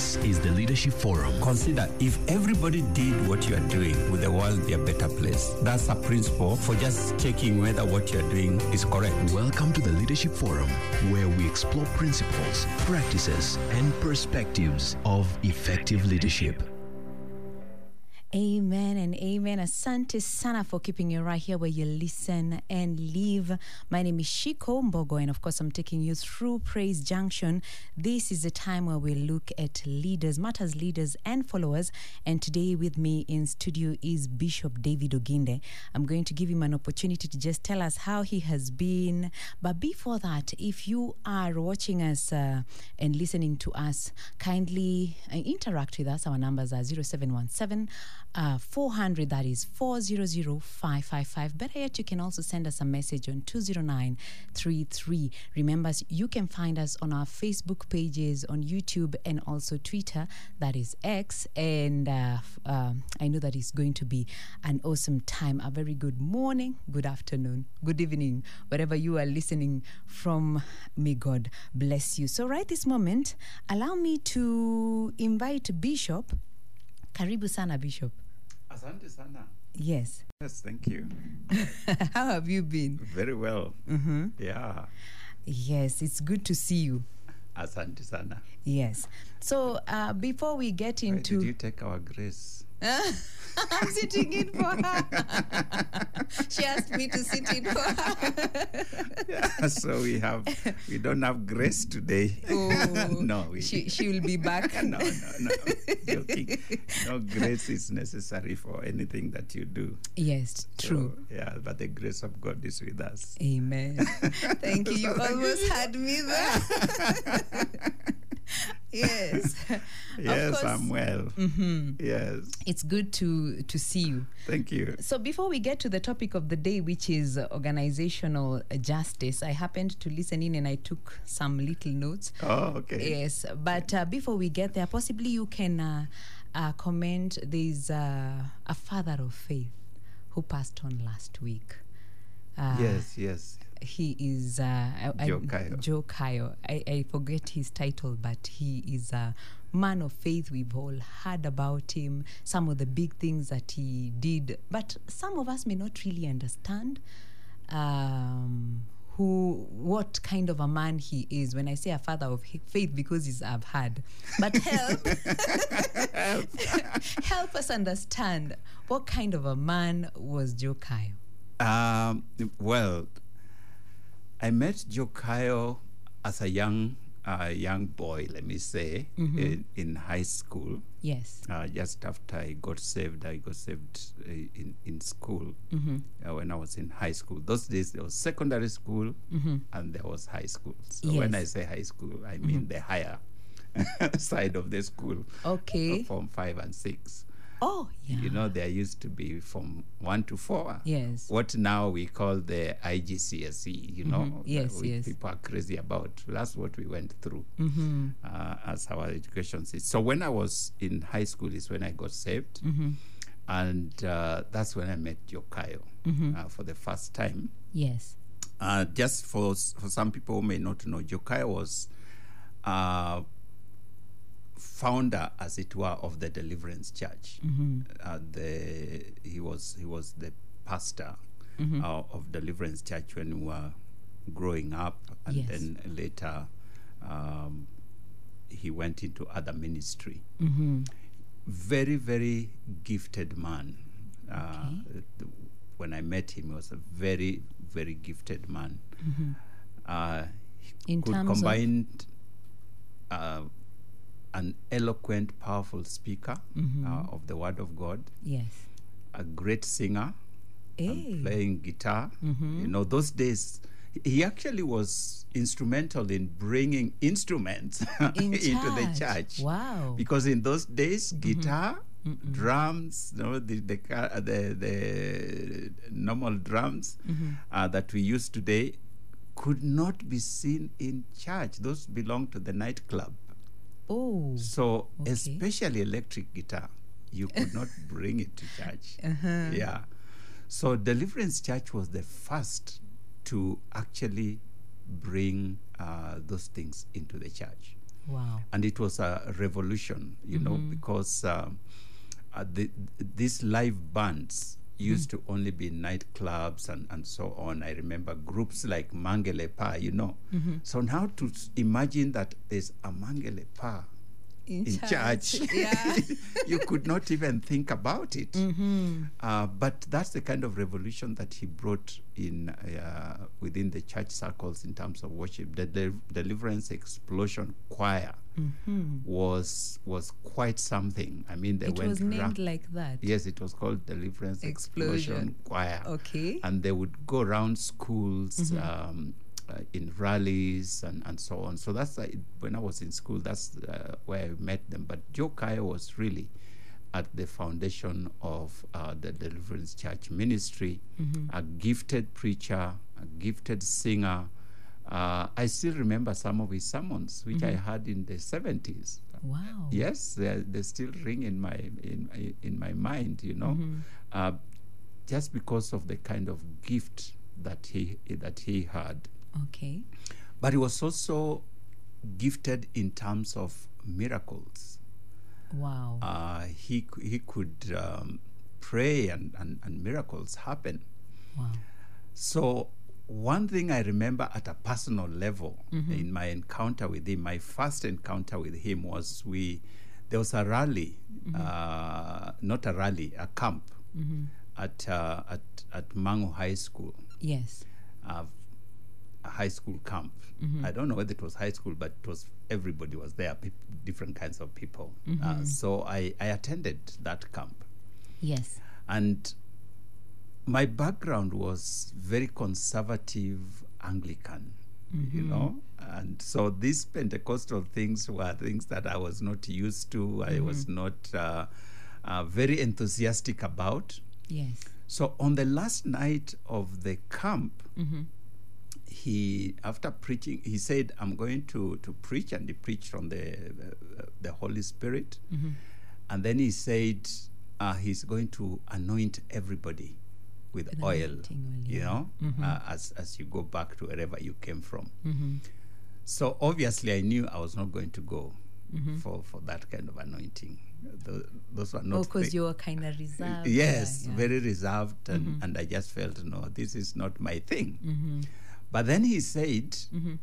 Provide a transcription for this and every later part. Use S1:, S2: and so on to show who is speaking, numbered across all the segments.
S1: This is the Leadership Forum.
S2: Consider if everybody did what you are doing, would the world be a better place? That's a principle for just checking whether what you're doing is correct.
S1: Welcome to the Leadership Forum, where we explore principles, practices, and perspectives of effective leadership.
S3: Amen and amen. Asante sana for keeping you right here where you listen and live. My name is Shiko Mbogo, and of course, I'm taking you through Praise Junction. This is the time where we look at leaders, matters leaders, and followers. And today, with me in studio is Bishop David Oginde. I'm going to give him an opportunity to just tell us how he has been. But before that, if you are watching us uh, and listening to us, kindly uh, interact with us. Our numbers are 0717 uh, 400, that is 400555. Better yet, you can also send us a message on 20933. Remember, you can find us on our Facebook pages, on YouTube, and also Twitter, that is X. And uh, uh, I know that it's going to be an awesome time. A very good morning, good afternoon, good evening, wherever you are listening from. May God bless you. So, right this moment, allow me to invite Bishop. Karibu sana, Bishop.
S2: Asante sana.
S3: Yes.
S2: Yes, thank you.
S3: How have you been?
S2: Very well.
S3: Mm-hmm.
S2: Yeah.
S3: Yes, it's good to see you.
S2: Asante sana.
S3: Yes. So uh, before we get
S2: Why
S3: into,
S2: did you take our grace?
S3: I'm sitting in for her. she asked me to sit in for her.
S2: yeah, so we have we don't have grace today.
S3: Oh,
S2: no, we
S3: she she will be back.
S2: no, no, no. Joking. No grace is necessary for anything that you do.
S3: Yes, true.
S2: So, yeah, but the grace of God is with us.
S3: Amen. Thank you. You almost had me there. yes.
S2: Yes. I'm well.
S3: hmm
S2: Yes.
S3: It's good to to see you.
S2: Thank you.
S3: So before we get to the topic of the day, which is organizational justice, I happened to listen in and I took some little notes.
S2: Oh, okay.
S3: Yes, but uh, before we get there, possibly you can uh, uh, comment. There's uh, a father of faith who passed on last week. Uh,
S2: yes, yes.
S3: He is uh, I-
S2: Joe Kayo.
S3: Joe Kayo. I, I forget his title, but he is a man of faith. We've all heard about him, some of the big things that he did, but some of us may not really understand. Um, who, what kind of a man he is? When I say a father of faith, because he's I've had, but help, help us understand what kind of a man was Joe Kayo.
S2: Um, well, I met Joe Kayo as a young uh, young boy, let me say,
S3: Mm-hmm.
S2: in, in high school.
S3: Yes.
S2: Uh, just after I got saved, I got saved uh, in, in school
S3: Mm-hmm.
S2: uh, when I was in high school. Those days there was secondary school and there was high school. So when I
S3: Mm-hmm.
S2: Say high school, I mean the higher side of the school.
S3: Okay.
S2: From five and six.
S3: Oh, yeah.
S2: You know, there used to be from one to four.
S3: Yes.
S2: What now we call the IGCSE, you know,
S3: Mhm. Yes,
S2: that we-
S3: yes.
S2: people are crazy about. That's what we went through
S3: Mm-hmm.
S2: uh, as our education system. So when I was in high school is when I got saved.
S3: Mm-hmm.
S2: And uh, that's when I met Joe Kayo
S3: Mm-hmm.
S2: uh, for the first time.
S3: Yes.
S2: Uh, just for for some people who may not know, Joe Kayo was uh, founder, as it were, of the Deliverance Church.
S3: Mm-hmm.
S2: Uh, the he was he was the pastor
S3: Mm-hmm.
S2: uh, of Deliverance Church when we were growing up, and
S3: Yes.
S2: then later um, he went into other ministry.
S3: Mm-hmm.
S2: Very very gifted man. Uh,
S3: Okay.
S2: the- when I met him, he was a very very gifted man. Uh, he
S3: Mm-hmm. In
S2: could
S3: terms of-
S2: combine uh, an eloquent, powerful speaker
S3: Mm-hmm.
S2: uh, of the Word of God,
S3: Yes.
S2: a great singer,
S3: Hey.
S2: playing guitar.
S3: Mm-hmm.
S2: You know, those days, he actually was instrumental in bringing instruments
S3: In
S2: into the
S3: church. Wow.
S2: Because in those days, guitar, drums, you know, the the, the the normal drums
S3: Mm-hmm.
S2: uh, that we use today could not be seen in church. Those belong to the nightclub.
S3: Oh.
S2: So,
S3: Okay.
S2: especially electric guitar, you could not bring it to church.
S3: Uh-huh.
S2: Yeah. So, Deliverance Church was the first to actually bring uh, those things into the church.
S3: Wow.
S2: and it was a revolution, you know, because um, uh, the, these live bands used to only be nightclubs and, and so on. I remember groups like Mangelepa, you know. Mm-hmm. So now to imagine that there's a Mangele Pa
S3: In
S2: in church,
S3: Yeah.
S2: you could not even think about it. Uh, but that's the kind of revolution that he brought in uh, within the church circles in terms of worship. The de- Deliverance Explosion Choir was was quite something. I mean, they
S3: it
S2: went
S3: was named like that.
S2: Yes, it was called Deliverance Explosion,
S3: Explosion.
S2: Choir.
S3: Okay.
S2: And they would go around schools um, uh, in rallies and, and so on. So that's when I was in school, that's uh, where I met them. But Joe Kayo was really at the foundation of uh, the Deliverance Church ministry, a gifted preacher, a gifted singer. Uh, I still remember some of his sermons, which I had in the 70s.
S3: Wow.
S2: Yes, they, they still ring in my in in my mind. You know, uh, just because of the kind of gift that he that he had,
S3: Okay.
S2: but he was also gifted in terms of miracles.
S3: Wow.
S2: Uh, he he could um, pray and, and and miracles happen.
S3: wow.
S2: So one thing I remember at a personal level in my encounter with him, my first encounter with him was we there was a rally, uh, not a rally, a camp at uh, at at Mang'u High School,
S3: Yes.
S2: uh, high school camp. I don't know whether it was high school, but it was everybody was there, peop different kinds of people. Uh, so I, I attended that camp.
S3: Yes.
S2: And my background was very conservative Anglican, you know. And so these Pentecostal things were things that I was not used to, I was not uh, uh, very enthusiastic about.
S3: Yes.
S2: So on the last night of the camp, he after preaching, he said, "I'm going to to preach," and he preached from the uh, the Holy Spirit, and then he said uh, he's going to anoint everybody with,
S3: With
S2: oil,
S3: oil,
S2: you
S3: yeah.
S2: know, uh, as as you go back to wherever you came from.
S3: Mm-hmm.
S2: So obviously, I knew I was not going to go for for that kind of anointing. Tho- those were not
S3: Oh, because
S2: thi-
S3: you were kind of reserved.
S2: yes,
S3: yeah, yeah.
S2: very reserved, and, and I just felt no, this is not my thing.
S3: Mm-hmm.
S2: But then he said,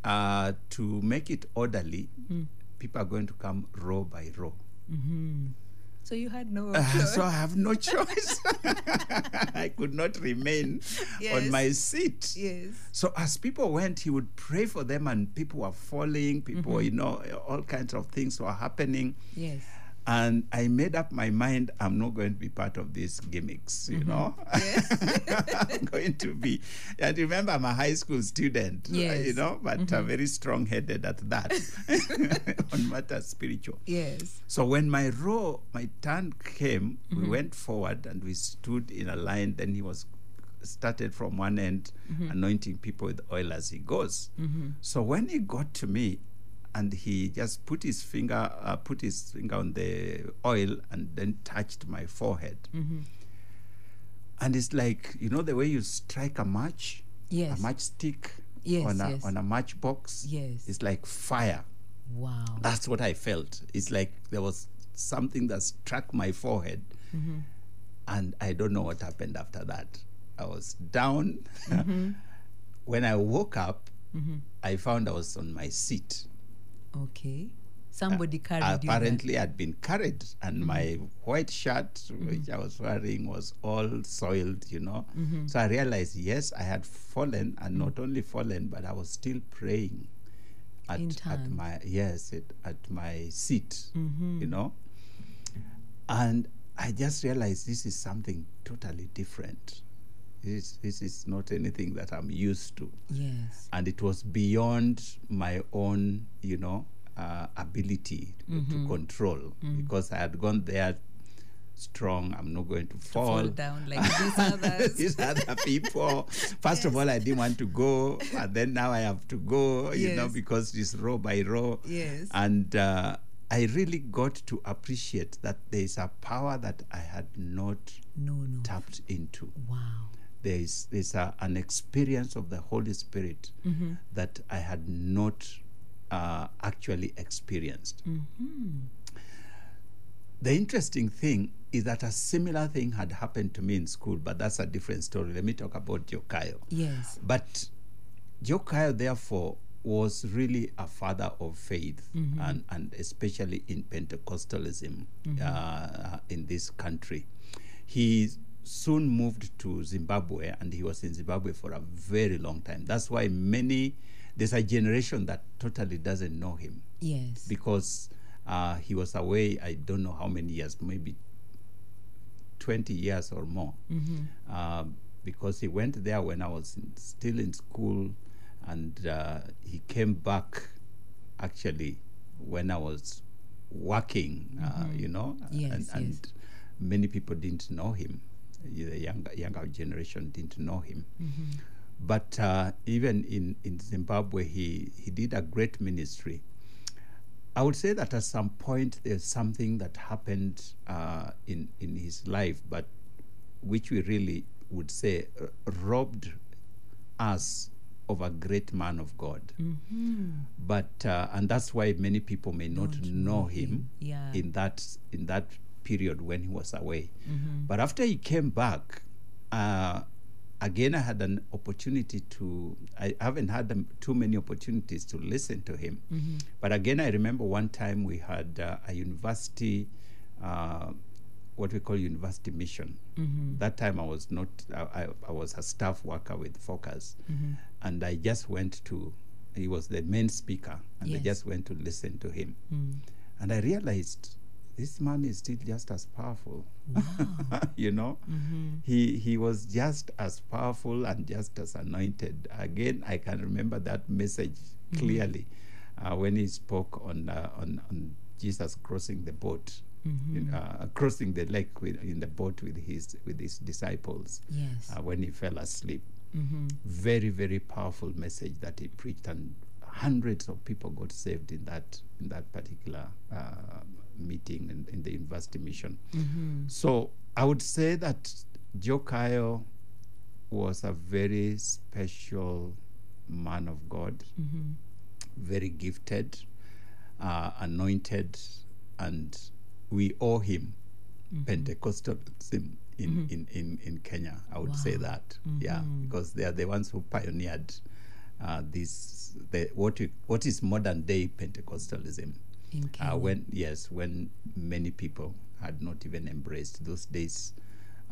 S2: uh, to make it orderly, people are going to come row by row.
S3: So you had no
S2: Uh, so I have no choice. I could not remain
S3: Yes.
S2: on my seat.
S3: yes.
S2: So as people went, he would pray for them, and people were falling. People, you know, all kinds of things were happening.
S3: Yes.
S2: And I made up my mind I'm not going to be part of these gimmicks, you know. I'm going to be. And remember, I'm a high school student, uh, you know, but uh, very strong headed at that on matters spiritual.
S3: Yes.
S2: So when my row, my turn came,
S3: Mm-hmm.
S2: we went forward and we stood in a line. Then he was started from one end,
S3: Mm-hmm.
S2: anointing people with oil as he goes. So when he got to me, and he just put his finger, uh, put his finger on the oil, and then touched my forehead.
S3: Mm-hmm.
S2: And it's like you know the way you strike a match,
S3: Yes.
S2: a matchstick
S3: Yes,
S2: on a
S3: yes.
S2: on a matchbox.
S3: Yes.
S2: it's like fire.
S3: Wow.
S2: That's what I felt. It's like there was something that struck my forehead. And I don't know what happened after that. I was down. when I woke up, I found I was on my seat.
S3: Okay. Uh, Somebody carried.
S2: Apparently, I'd been carried, and my mm-hmm. white shirt, mm-hmm. which I was wearing, was all soiled, you know. Mm-hmm. So I realized, yes, I had fallen, and not only fallen, but I was still praying at, at my yes at, at my seat, you know. And I just realized this is something totally different. This, this is not anything that I'm used to
S3: Yes.
S2: and it was beyond my own, you know, uh, ability to control because I had gone there strong. I'm not going to fall.
S3: Fall down like these others.
S2: These other people. First of all, I didn't want to go, and then now I have to go. You know, because it's row by row.
S3: Yes.
S2: And uh, I really got to appreciate that there is a power that I had not
S3: No, no.
S2: tapped into
S3: Wow.
S2: There is there's a, an experience of the Holy Spirit
S3: Mm-hmm.
S2: that I had not uh, actually experienced. The interesting thing is that a similar thing had happened to me in school, but that's a different story. Let me talk about Joe Kayo.
S3: Yes.
S2: But Joe Kayo, therefore, was really a father of faith, and, and especially in Pentecostalism uh, in this country. He soon moved to Zimbabwe, and he was in Zimbabwe for a very long time. That's why many, there's a generation that totally doesn't know him
S3: Yes.
S2: because uh, he was away, I don't know how many years, maybe 20 years or more. Uh, because he went there when I was in, still in school, and uh, he came back actually when I was working, uh, you know,
S3: Yes,
S2: and,
S3: yes.
S2: and many people didn't know him. The younger, younger generation didn't know him. But uh, even in, in Zimbabwe, he, he did a great ministry. I would say that at some point there's something that happened uh, in in his life, but which we really would say uh, robbed us of a great man of God. But uh, and that's why many people may not
S3: Don't
S2: know him.
S3: Yeah.
S2: in that in that period when he was away. But after he came back, uh, again I had an opportunity to. I haven't had too many opportunities to listen to him. But again, I remember one time we had uh, a university. Uh, what we call university mission. That time I was not, I, I, I was a staff worker with Focus, and I just went to, he was the main speaker, and I just went to listen to him. And I realized this man is still just as powerful. you know, he he was just as powerful and just as anointed. Again, I can remember that message clearly uh, when he spoke on uh, on on Jesus crossing the boat. in, uh, crossing the lake with, in the boat with his with his disciples
S3: Yes.
S2: uh, when he fell asleep. Very very powerful message that he preached, and hundreds of people got saved in that in that particular uh, meeting in, in the university mission. Mm-hmm. So I would say that Joe Kayo was a very special man of God, mm-hmm. very gifted, uh, anointed, and we owe him mm-hmm. Pentecostalism in, in, in, in Kenya. I would say that, yeah, because they are the ones who pioneered uh, this the what we, what is modern day Pentecostalism.
S3: In Kenya.
S2: Uh, when yes, when many people had not even embraced those days,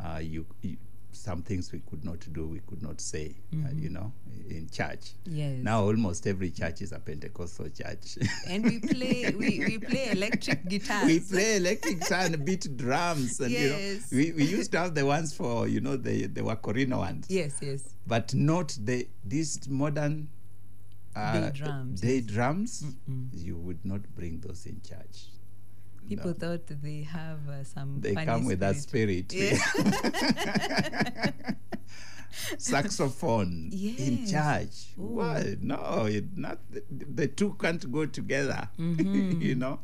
S2: uh, you, you some things we could not do, we could not say, uh, you know, in church.
S3: Yes.
S2: Now almost every church is a Pentecostal church.
S3: and we play we, we play electric guitars.
S2: we play electric guitar and beat drums, and
S3: Yes.
S2: you know, we, we used to have the ones for you know the the Wakorino ones,
S3: Yes, yes.
S2: but not the these modern. Uh,
S3: Day drums,
S2: Day drums, you would not bring those in church.
S3: People
S2: No.
S3: thought they have uh, some.
S2: they come with that
S3: spirit.
S2: spirit. Saxophone in church.
S3: Ooh.
S2: What? No, it not the, the two can't go together.
S3: Mm-hmm.
S2: you know.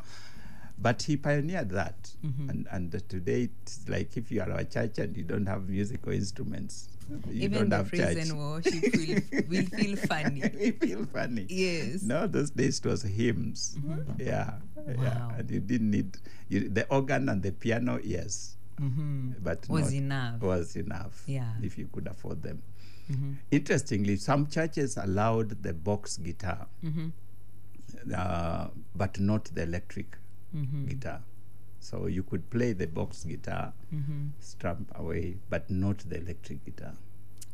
S2: But he pioneered that, and and today it's like if you are a church and you don't have musical instruments, you
S3: Even
S2: don't
S3: the
S2: have
S3: praise
S2: church.
S3: and worship will, will feel funny.
S2: we feel funny.
S3: Yes.
S2: No, those days it was hymns. Yeah, yeah.
S3: Wow.
S2: And you didn't need you, the organ and the piano, yes,
S3: hmm
S2: but
S3: Was
S2: not-
S3: enough.
S2: Was enough.
S3: Yeah. Mm-hmm.
S2: If you could afford them. Interestingly, some churches allowed the box guitar,
S3: Mm-hmm.
S2: uh, but not the electric
S3: Mm-hmm.
S2: guitar. So you could play the box guitar,
S3: Mm-hmm.
S2: strum away, but not the electric guitar.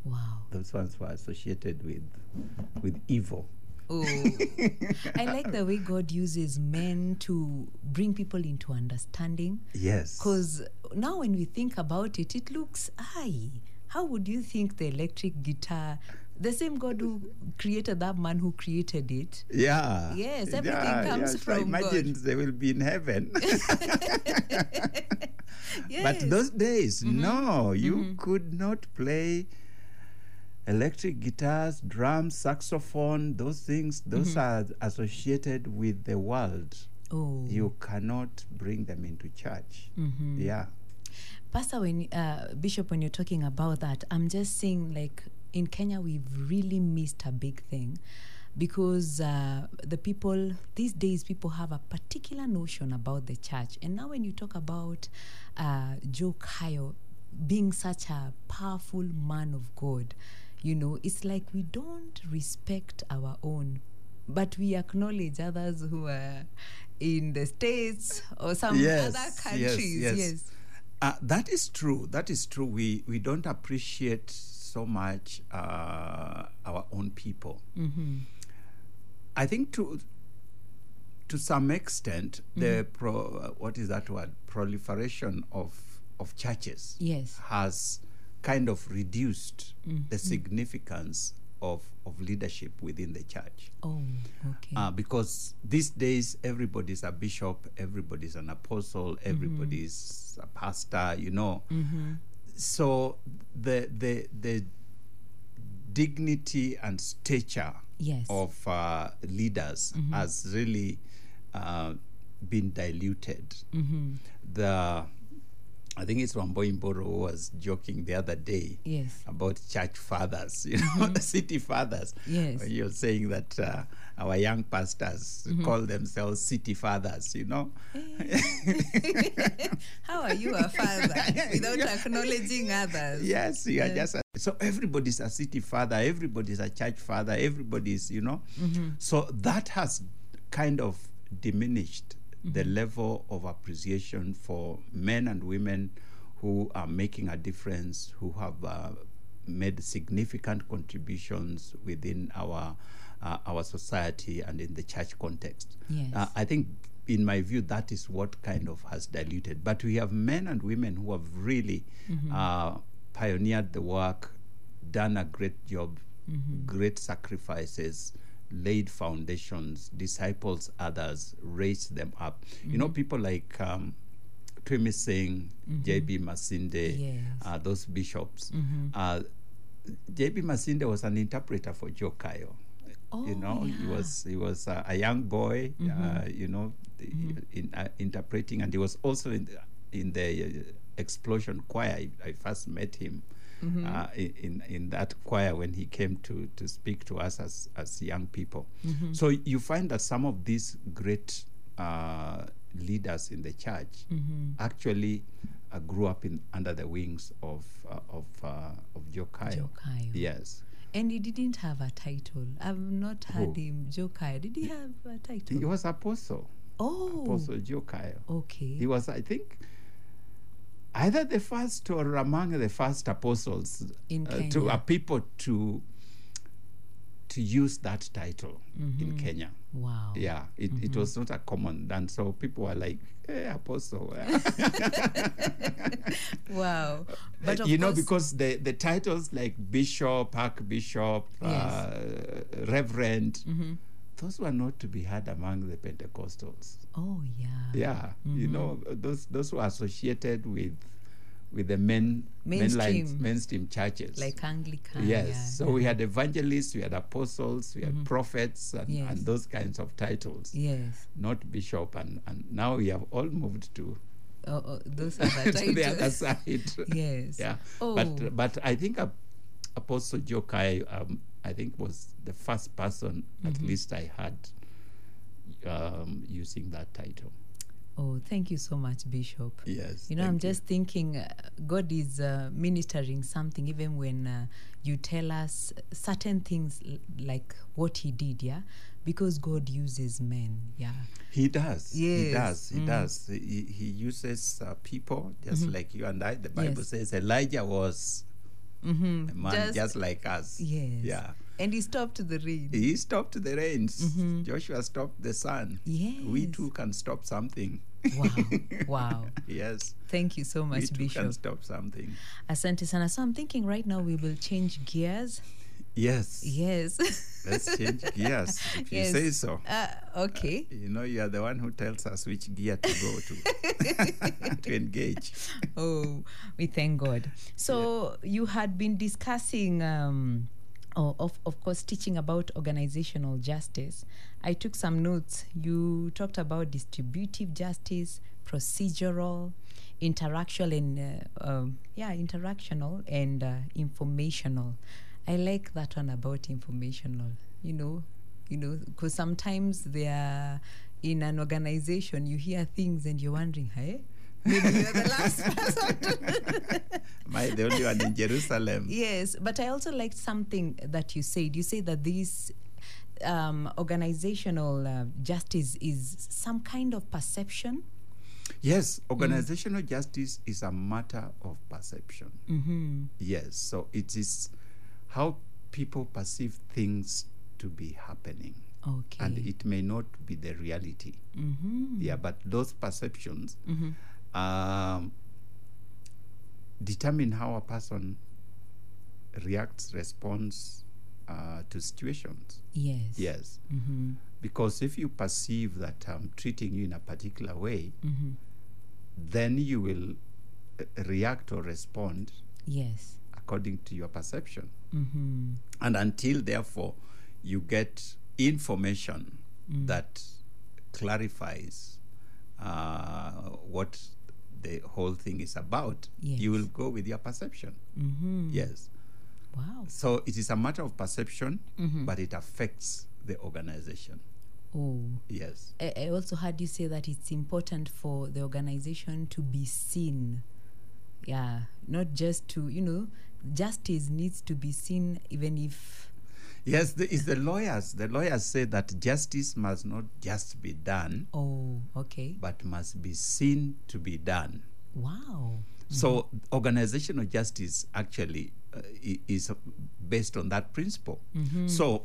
S3: Wow.
S2: Those ones were associated with with evil.
S3: Oh, I like the way God uses men to bring people into understanding.
S2: Yes.
S3: Because now, when we think about it, it looks, aye, how would you think the electric guitar, the same God who created that man who created it,
S2: Yeah.
S3: Yes, everything
S2: yeah,
S3: comes
S2: yeah. So
S3: from
S2: imagine
S3: God.
S2: they will be in heaven.
S3: yes.
S2: But those days, mm-hmm. no, you mm-hmm. could not play electric guitars, drums, saxophone, those things, those mm-hmm. are associated with the world.
S3: oh,
S2: You cannot bring them into church. Yeah.
S3: Pastor, when uh, Bishop, when you're talking about that, I'm just saying, like in Kenya, we've really missed a big thing because uh, the people these days people have a particular notion about the church and now when you talk about uh, joe kayo being such a powerful man of god you know it's like we don't respect our own but we acknowledge others who are in the states or some
S2: Yes,
S3: other
S2: yes,
S3: countries
S2: yes.
S3: yes.
S2: Uh, that is true. That is true. We we don't appreciate so much uh, our own people. I think to to some extent the pro, uh, what is that word proliferation of of churches
S3: Yes.
S2: has kind of reduced the significance of of leadership within the church.
S3: oh okay
S2: Uh, because these days everybody's a bishop, everybody's an apostle, everybody's a pastor, you know. So the the the dignity and stature
S3: Yes.
S2: of uh, leaders has really uh, been diluted. The I think it's Wamboi Mboro who was joking the other day
S3: Yes.
S2: about church fathers, you know, city fathers.
S3: Yes.
S2: You're saying that uh, our young pastors mm-hmm. call themselves city fathers, you know. Eh.
S3: How are you a father without acknowledging others?
S2: Yes, you are just a, so everybody's a city father, everybody's a church father, everybody's, you know. Mm-hmm. So that has kind of diminished the mm-hmm. level of appreciation for men and women who are making a difference, who have uh, made significant contributions within our uh, our society and in the church context.
S3: Yes.
S2: Uh, I think, in my view, that is what kind of has diluted. But we have men and women who have really uh, pioneered the work, done a great job, great sacrifices, laid foundations, disciples others, raised them up. You know, people like. Um, Twimi Singh, J.B. Masinde,
S3: Yes.
S2: uh, those bishops. Uh, J.B. Masinde was an interpreter for Joe Kayo. You
S3: Oh,
S2: know, he
S3: yeah. Mm-hmm.
S2: was he was uh, a young boy, uh, you know, the- in uh, interpreting, and he was also in the, in the uh, explosion choir. I, I first met him
S3: Mm-hmm.
S2: uh, in in that choir when he came to to speak to us as as young people.
S3: Mm-hmm.
S2: So you find that some of these great uh, leaders in the church
S3: Mm-hmm.
S2: actually uh, grew up in under the wings of uh, of uh, of
S3: Joe Kayo.
S2: Yes.
S3: And he didn't have a title. I've not heard
S2: Who?
S3: him. Joe Kayo. Did he have a title?
S2: He was apostle.
S3: oh,
S2: Apostle Joe Kayo.
S3: okay.
S2: He was, I think, either the first or among the first apostles
S3: In
S2: uh, to
S3: a
S2: uh, people to to use that title in Kenya.
S3: Wow.
S2: Yeah, it, it was not a common, and so people were like, "Hey, apostle."
S3: Wow. But
S2: you know, because the the titles like bishop, archbishop,
S3: Yes. Mm-hmm.
S2: uh, reverend, those were not to be had among the Pentecostals.
S3: Oh yeah.
S2: Yeah, you
S3: Mm-hmm.
S2: know those those who are associated with with the men mainline
S3: Mainstream.
S2: mainstream churches.
S3: Like Anglican.
S2: yes,
S3: yeah,
S2: so
S3: yeah.
S2: we had evangelists, we had apostles, we had prophets, and,
S3: Yes.
S2: and those kinds of titles.
S3: Yes.
S2: Not bishop, and, and now we have all moved to
S3: Oh, oh, those are the
S2: to the other
S3: titles.
S2: side.
S3: Yes.
S2: yeah,
S3: Oh.
S2: but but I think Ap- Apostle Joe Kayo, um, I think was the first person,
S3: Mm-hmm.
S2: at least I had, um, using that title.
S3: Oh, thank you so much, Bishop.
S2: Yes,
S3: You know, I'm
S2: thank you.
S3: just thinking uh, God is uh, ministering something even when uh, you tell us certain things l- like what He did, yeah? Because God uses men, yeah.
S2: He does. He does. He
S3: Mm.
S2: does. He, he uses uh, people just like you and I. The Bible
S3: Mm-hmm. Yes.
S2: says Elijah was
S3: Mm-hmm.
S2: a man just, like us.
S3: Yes.
S2: Yeah.
S3: And He stopped the rain.
S2: He stopped the rains. Joshua stopped the sun. Yes. We
S3: Mm-hmm.
S2: Too can stop something.
S3: Wow. wow.
S2: yes.
S3: Thank you so
S2: We
S3: much,
S2: can
S3: Bishop.
S2: stop something.
S3: Asante sana. So I'm thinking right now we will change gears.
S2: Yes.
S3: Yes.
S2: Let's change gears. If you say so.
S3: uh, okay.
S2: You know, you are the one who tells us which gear to go to to engage.
S3: oh, we thank God. So you had been discussing, um, of of course, teaching about organizational justice. I took some notes. You talked about distributive justice, procedural, interactional, and uh, um, yeah, interactional and uh, informational. I like that one about informational. You know, you know, because sometimes they are in an organization, you hear things and you're wondering, hey, maybe you're the last person.
S2: Am I the only one in Jerusalem?
S3: yes, but I also liked something that you said. You say that this um, organizational uh, justice is some kind of perception.
S2: Yes, organizational justice is a matter of perception.
S3: Mm-hmm.
S2: Yes, so it is how people perceive things to be happening.
S3: Okay.
S2: And it may not be the reality.
S3: mm-hmm.
S2: Yeah, but those perceptions
S3: Mm-hmm.
S2: Um, determine how a person reacts, responds uh, to situations.
S3: Yes.
S2: Yes.
S3: Mm-hmm.
S2: Because if you perceive that I'm treating you in a particular way,
S3: Mm-hmm.
S2: then you will uh, react or respond
S3: Yes.
S2: according to your perception.
S3: Mm-hmm.
S2: And until, therefore, you get information
S3: Mm.
S2: that clarifies uh, what the whole thing is about, you will go with your perception.
S3: Mm-hmm.
S2: Yes.
S3: Wow.
S2: So it is a matter of perception,
S3: Mhm.
S2: but it affects the organization.
S3: Oh.
S2: Yes.
S3: I, I also heard you say that it's important for the organization to be seen. Yeah, not just to, you know, justice needs to be seen even if.
S2: Yes, the, it's the lawyers. The lawyers say that justice must not just be done,
S3: Oh, okay.
S2: but must be seen to be done.
S3: Wow.
S2: So mm-hmm. organizational justice actually uh, is based on that principle. Mm-hmm. So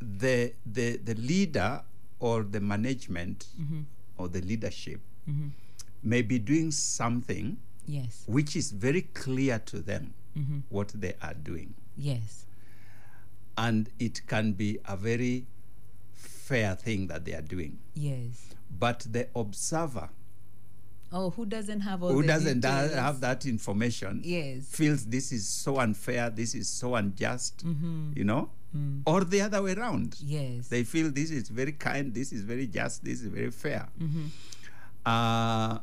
S2: the the the leader or the management mm-hmm. or the leadership may be doing something
S3: Yes.
S2: which is very clear to them what they are doing,
S3: Yes.
S2: And it can be a very fair thing that they are doing.
S3: Yes.
S2: But the observer
S3: Oh, who doesn't have all
S2: who doesn't
S3: details?
S2: have that information
S3: Yes.
S2: feels this is so unfair, this is so unjust,
S3: Mm-hmm.
S2: you know, or the other way around.
S3: Yes.
S2: They feel this is very kind, this is very just, this is very fair.
S3: Mm-hmm.
S2: Uh,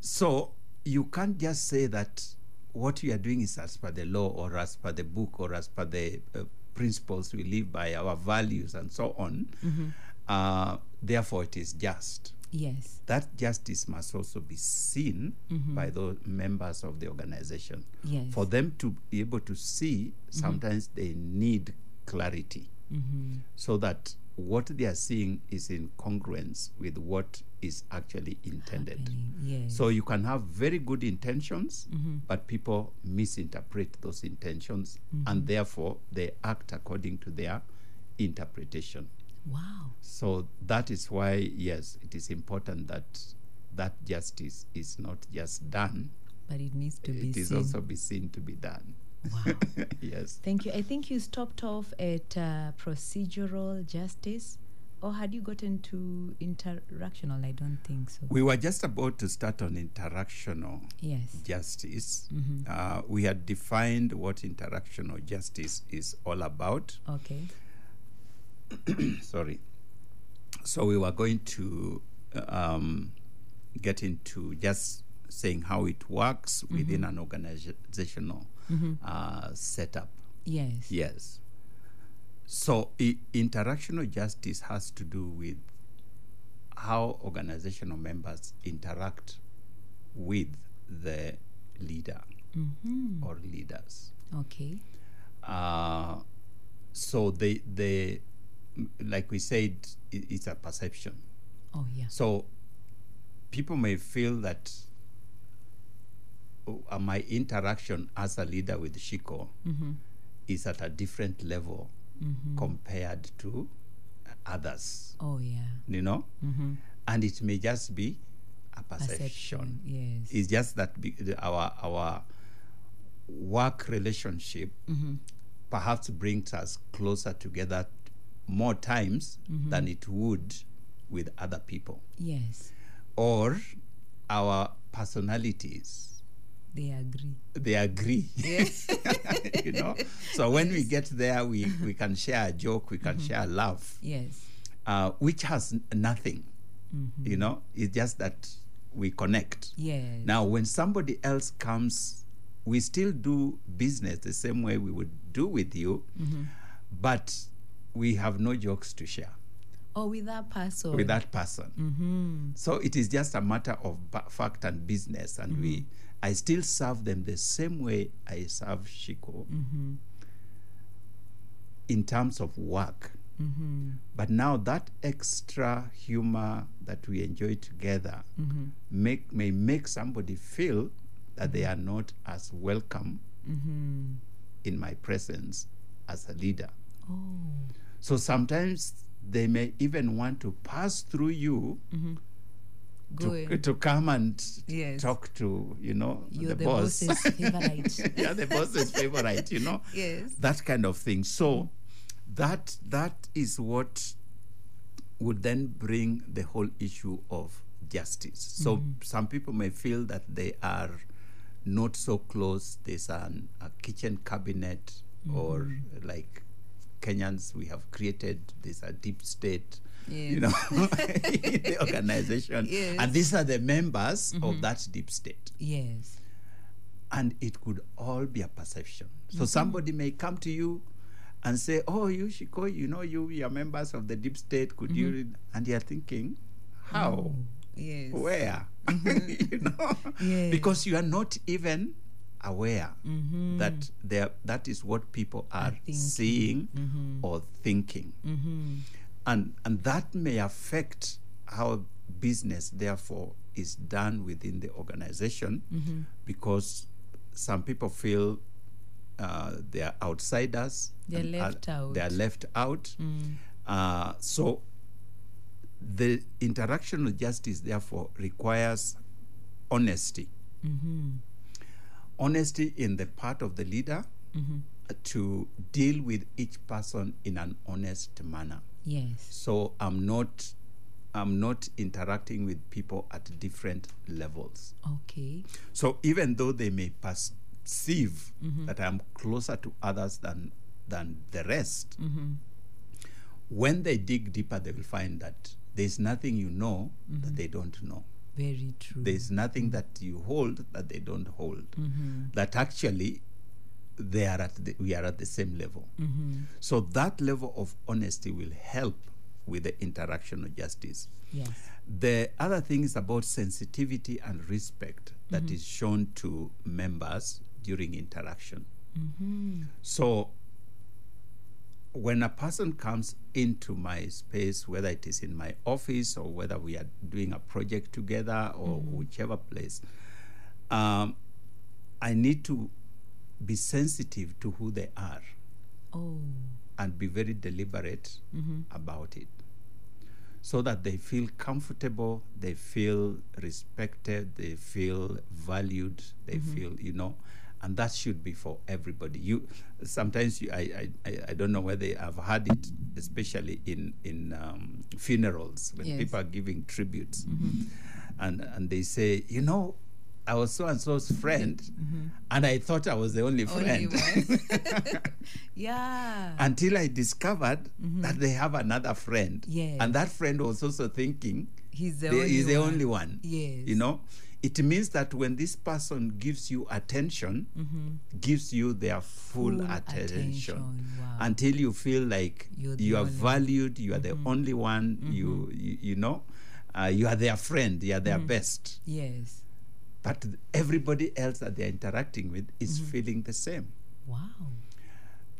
S2: so you can't just say that what you are doing is as per the law or as per the book or as per the uh, principles we live by, our values, and so on.
S3: Mm-hmm.
S2: Uh, therefore, it is just
S3: yes.
S2: that justice must also be seen by the members of the organization.
S3: Yes.
S2: For them to be able to see, sometimes they need clarity
S3: Mm-hmm.
S2: so that what they are seeing is in congruence with what is actually intended.
S3: Yes.
S2: So you can have very good intentions,
S3: Mm-hmm.
S2: but people misinterpret those intentions
S3: Mm-hmm.
S2: and therefore they act according to their interpretation.
S3: wow.
S2: So that is why, yes, it is important that that justice is not just done,
S3: But it needs to be
S2: it is
S3: seen.
S2: also be seen to be done.
S3: Wow.
S2: yes.
S3: Thank you. I think you stopped off at uh, procedural justice, or had you gotten to interactional? I don't think so.
S2: We were just about to start on interactional
S3: yes.
S2: justice.
S3: Mm-hmm.
S2: Uh, we had defined what interactional justice is all about.
S3: Okay.
S2: Sorry. So we were going to um, get into just saying how it works within an organizational uh, setup.
S3: Yes.
S2: Yes. So I- interactional justice has to do with how organizational members interact with the leader
S3: Mm-hmm.
S2: or leaders.
S3: Okay.
S2: Uh, so they they like we said it's a perception.
S3: Oh yeah.
S2: So people may feel that uh, my interaction as a leader with Shiko
S3: Mm-hmm.
S2: is at a different level compared to others,
S3: Oh yeah.
S2: you know?
S3: Mm-hmm.
S2: And it may just be a perception.
S3: Yes.
S2: It's just that our our work relationship
S3: Mm-hmm.
S2: perhaps brings us closer together more times
S3: Mm-hmm.
S2: than it would with other people.
S3: yes.
S2: Or our personalities
S3: They agree.
S2: they agree.
S3: Yes.
S2: you know? So when we get there we, we can share a joke, we can share a laugh,
S3: yes.
S2: uh, which has nothing.
S3: Mm-hmm.
S2: You know, it's just that we connect.
S3: Yes.
S2: Now, when somebody else comes, we still do business the same way we would do with you,
S3: Mm-hmm.
S2: but we have no jokes to share
S3: Or with that person.
S2: with that person.
S3: Mm-hmm.
S2: So it is just a matter of fact and business, and we.
S3: Mm-hmm.
S2: I still serve them the same way I serve Shiko
S3: Mm-hmm.
S2: in terms of work.
S3: Mm-hmm.
S2: But now that extra humor that we enjoy together
S3: Mm-hmm.
S2: make may make somebody feel that they are not as welcome
S3: Mm-hmm.
S2: in my presence as a leader.
S3: Oh.
S2: So sometimes they may even want to pass through you
S3: Go
S2: to, to come and
S3: Yes.
S2: talk to you know
S3: You're
S2: the,
S3: the
S2: boss.
S3: boss's favorite.
S2: yeah, the boss's favorite. You know.
S3: Yes.
S2: that kind of thing. So mm-hmm. that that is what would then bring the whole issue of justice. So mm-hmm. some people may feel that they are not so close. There's an, a kitchen cabinet, or mm-hmm. like Kenyans, we have created there's a deep state. You know, the organization,
S3: Yes.
S2: and these are the members of that deep state
S3: Yes.
S2: and it could all be a perception. So
S3: Mm-hmm.
S2: somebody may come to you and say, "Oh, you Shiko, you know you you are members of the deep state. Could you?"
S3: Mm-hmm.
S2: read?" And you're thinking, "How?
S3: Yes.
S2: Where?" you know,
S3: Mm-hmm. Yes.
S2: because you are not even aware
S3: Mm-hmm.
S2: that there that is what people are seeing
S3: Mm-hmm.
S2: or thinking, and and that may affect how business therefore is done within the organization
S3: Mm-hmm.
S2: because some people feel uh, they are outsiders
S3: They're left
S2: are-
S3: out. Mm.
S2: they are left out uh, so the interaction with justice therefore requires honesty
S3: Mm-hmm.
S2: honesty in the part of the leader
S3: Mm-hmm.
S2: To deal with each person in an honest manner.
S3: Yes.
S2: so i'm not i'm not interacting with people at different levels.
S3: Okay.
S2: so even though they may perceive mm-hmm. that i'm closer to others than than the rest mm-hmm. when they dig deeper they will find that there's nothing you know that mm-hmm. they don't know.
S3: Very true.
S2: there's nothing that you hold that they don't hold. That actually they are at the, we are at the same level so that level of honesty will help with the interaction of justice
S3: yes.
S2: the other thing is about sensitivity and respect that
S3: Mm-hmm.
S2: is shown to members during interaction
S3: Mm-hmm.
S2: so when a person comes into my space, whether it is in my office or whether we are doing a project together or
S3: Mm-hmm.
S2: whichever place, um, I need to be sensitive to who they are
S3: Oh.
S2: and be very deliberate mm-hmm. about it so that they feel comfortable, they feel respected, they feel valued, they mm-hmm. feel, you know, and that should be for everybody. You sometimes you, I, I I- don't know whether I've had it, especially in in um, funerals when
S3: Yes.
S2: people are giving tributes, mm-hmm. and and they say, you know. I was so and so's friend, and I thought I was the only
S3: Only
S2: friend
S3: one. yeah.
S2: until I discovered that they have another friend.
S3: Yes.
S2: And that friend was also thinking
S3: He's the
S2: they-
S3: only
S2: he's the
S3: one.
S2: only one.
S3: Yes.
S2: You know, it means that when this person gives you attention, gives you their full,
S3: Mm-hmm. Full
S2: attention,
S3: attention, wow.
S2: until you feel like you are.
S3: Mm-hmm.
S2: valued, you are the only one, you, you, you know, uh, you are their friend, you are their
S3: Mm-hmm.
S2: best.
S3: Yes.
S2: But everybody else that they're interacting with is
S3: Mm-hmm.
S2: feeling the same
S3: Wow.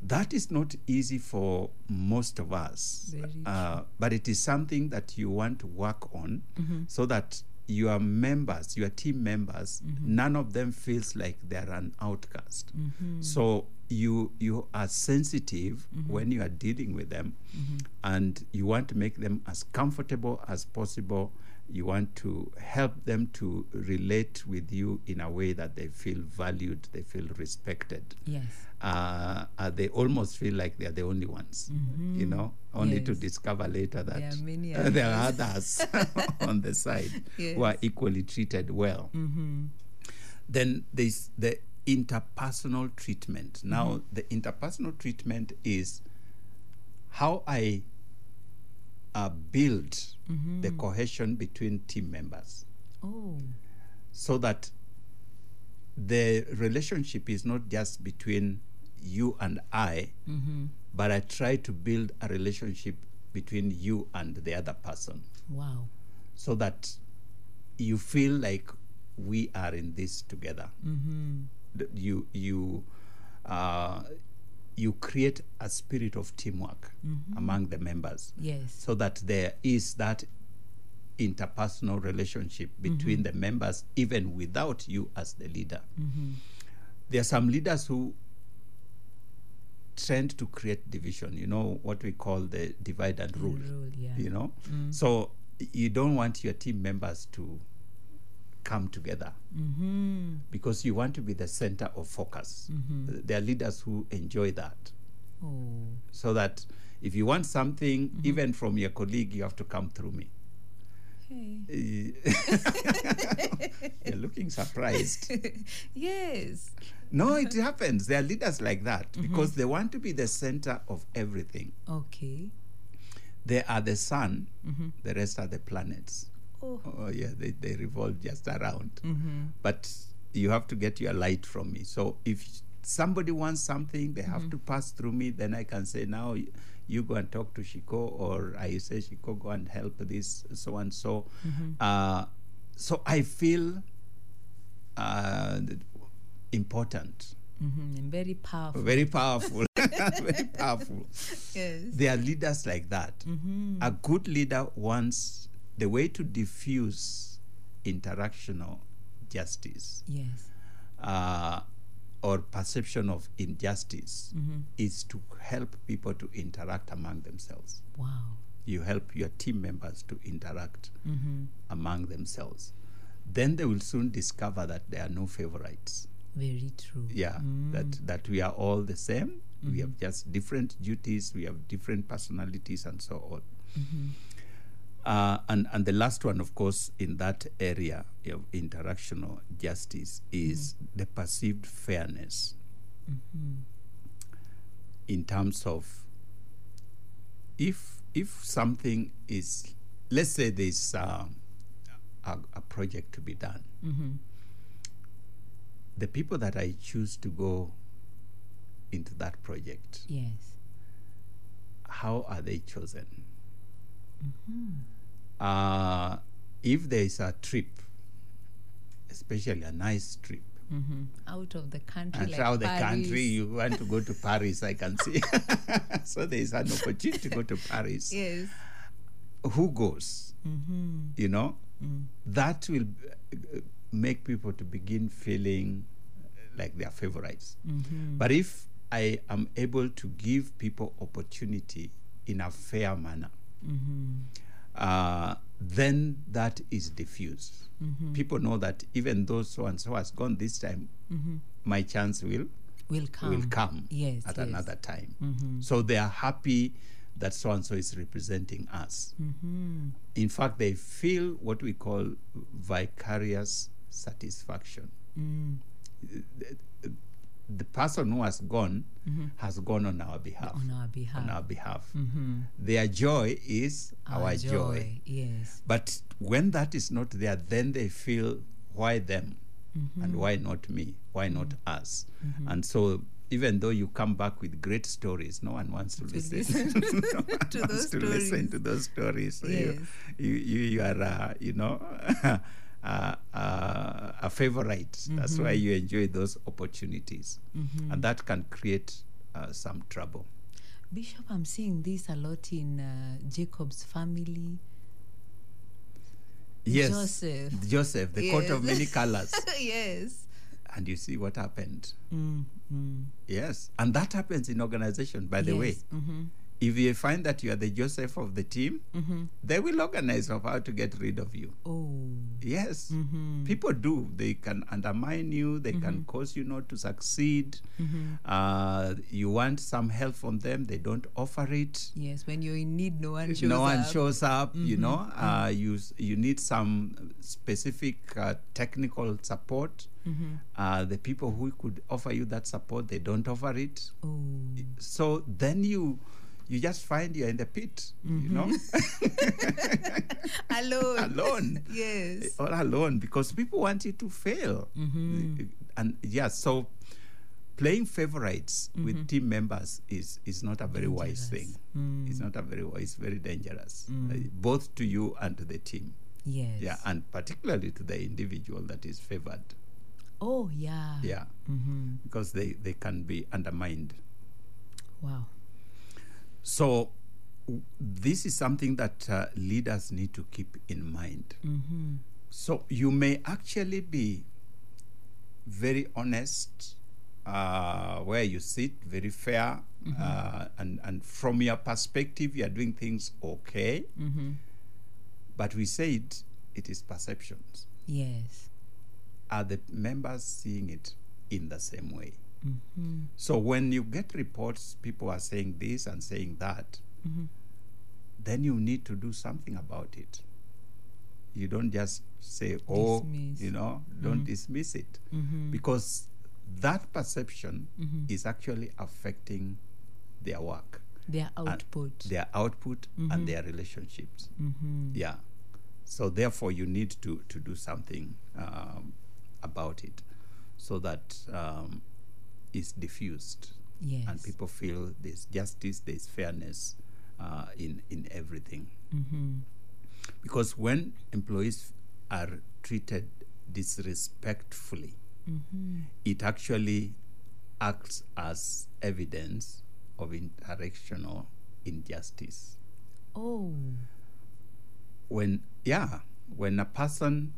S2: that is not easy for most of us uh, but it is something that you want to work on
S3: Mm-hmm.
S2: so that your members your team members
S3: Mm-hmm.
S2: none of them feels like they're an outcast
S3: Mm-hmm.
S2: so you you are sensitive
S3: Mm-hmm.
S2: when you are dealing with them and you want to make them as comfortable as possible you want to help them to relate with you in a way that they feel valued they feel respected.
S3: Yes.
S2: uh, uh, they almost feel like they are the only ones, you know, only to discover later that
S3: There are
S2: there are others. on the side who are equally treated well. Then there's the interpersonal treatment. Now, the interpersonal treatment is how I uh, build the cohesion between team members
S3: Oh.
S2: so that the relationship is not just between you and I, but I try to build a relationship between you and the other person
S3: Wow.
S2: so that you feel like we are in this together. Th- You you uh, you create a spirit of teamwork mm-hmm. among the members,
S3: Yes.
S2: so that there is that interpersonal relationship mm-hmm. between the members, even without you as the leader. Mm-hmm. There are some leaders who tend to create division. You know what we call the divide and rule
S3: Rule, yeah.
S2: you know mm. so you don't want your team members to come together. Mm-hmm. Because you want to be the center of focus. Uh, there are leaders who enjoy that.
S3: Oh.
S2: so that if you want something mm-hmm. even from your colleague you have to come through me. You're looking surprised.
S3: Yes.
S2: no it happens. There are leaders like that because they want to be the center of everything.
S3: Okay.
S2: they are the sun the rest are the planets
S3: Oh.
S2: Oh yeah, they, they revolve just around. But you have to get your light from me. So if somebody wants something, they have to pass through me. Then I can say, now you go and talk to Shiko, or I say, Shiko, go and help this, so and so. Uh, so I feel uh, important,
S3: Mm-hmm. And very powerful.
S2: very powerful, very powerful.
S3: Yes.
S2: There are leaders like that. A good leader wants the way to diffuse interactional justice
S3: Yes.
S2: uh, or perception of injustice is to help people to interact among themselves.
S3: Wow.
S2: You help your team members to interact
S3: Mm-hmm.
S2: among themselves. Then they will soon discover that there are no favorites.
S3: Very true.
S2: Yeah, that that we are all the same. We have just different duties. We have different personalities, and so on. Uh, and and the last one, of course, in that area of interactional justice is the perceived fairness. In terms of if if something is, let's say there's um, a, a project to be done, the people that I choose to go into that project,
S3: Yes.
S2: how are they chosen? Uh, if there is a trip, especially a nice trip,
S3: Mm-hmm. Out of the country.
S2: and
S3: like
S2: out the country, you want to go to Paris, I can see. so there is an opportunity to go to Paris.
S3: Yes.
S2: Who goes?
S3: Mm-hmm.
S2: You know,
S3: Mm.
S2: that will uh, make people to begin feeling like they are favorites.
S3: Mm-hmm.
S2: But if I am able to give people opportunity in a fair manner,
S3: Mm-hmm.
S2: Uh, then that is diffused.
S3: Mm-hmm.
S2: People know that even though so and so has gone this time, my chance will
S3: Will come.
S2: will come
S3: Yes.
S2: at
S3: yes.
S2: another time.
S3: Mm-hmm.
S2: So they are happy that so and so is representing us.
S3: Mm-hmm.
S2: In fact, they feel what we call vicarious satisfaction.
S3: Mm.
S2: The, person who has gone has gone on our behalf.
S3: Mm-hmm. On our behalf.
S2: On our behalf.
S3: Mm-hmm.
S2: Their joy is our, joy.
S3: Yes.
S2: But when that is not there, then they feel, why them?
S3: Mm-hmm.
S2: And why not me? Why not us? And so, even though you come back with great stories, no one wants to, listen.
S3: listen
S2: no one
S3: to
S2: wants
S3: those
S2: to listen
S3: stories.
S2: to those stories. So
S3: Yes.
S2: you, you, you, you are, uh, you know, uh, uh, a favorite. That's why you enjoy those opportunities. And that can create uh, some trouble.
S3: Bishop, I'm seeing this a lot in uh, Jacob's family.
S2: Yes.
S3: Joseph.
S2: Joseph, the coat of many colors.
S3: yes.
S2: and you see what happened.
S3: Mm, mm.
S2: Yes. And that happens in organization, by the way.
S3: Yes. Mm-hmm.
S2: If you find that you are the Joseph of the team,
S3: Mm-hmm.
S2: they will organize of how to get rid of you.
S3: Oh.
S2: Yes.
S3: Mm-hmm.
S2: People do. They can undermine you. They can cause you not to succeed.
S3: Mm-hmm.
S2: Uh, you want some help from them. They don't offer it.
S3: Yes, when you're in need, no one shows
S2: no one
S3: up.
S2: shows up. You know, uh, you you need some specific uh, technical support.
S3: Mm-hmm.
S2: Uh, the people who could offer you that support, they don't offer it.
S3: Oh.
S2: So then you you just find you're in the pit. You know,
S3: Alone.
S2: alone.
S3: yes.
S2: all alone because people want you to fail.
S3: Mm-hmm.
S2: And yeah, so playing favorites with team members is is not a very wise thing. It's not a very wise, very dangerous, uh, both to you and to the team.
S3: Yes.
S2: Yeah, and particularly to the individual that is favored.
S3: Oh, yeah.
S2: Yeah,
S3: Mm-hmm.
S2: because they they can be undermined.
S3: Wow.
S2: So w- this is something that uh, leaders need to keep in mind.
S3: Mm-hmm.
S2: So you may actually be very honest uh, where you sit, very fair, uh, and and from your perspective, you are doing things okay.
S3: Mm-hmm.
S2: But we said it is perceptions.
S3: Yes.
S2: Are the members seeing it in the same way?
S3: Mm-hmm.
S2: So when you get reports, people are saying this and saying that,
S3: Mm-hmm.
S2: then you need to do something about it. You don't just say, oh,
S3: Dismiss.
S2: you know, don't dismiss it.
S3: Mm-hmm.
S2: Because that perception
S3: Mhm.
S2: is actually affecting their work,
S3: Their output.
S2: their output, and their relationships.
S3: mm-hmm.
S2: Yeah. So therefore, you need to to do something um, about it, so that um, it's diffused
S3: Yes.
S2: and people feel there's justice, there's fairness uh, in in everything.
S3: Mm-hmm.
S2: Because when employees are treated disrespectfully,
S3: Mm-hmm.
S2: it actually acts as evidence of interactional injustice.
S3: Oh.
S2: when yeah when a person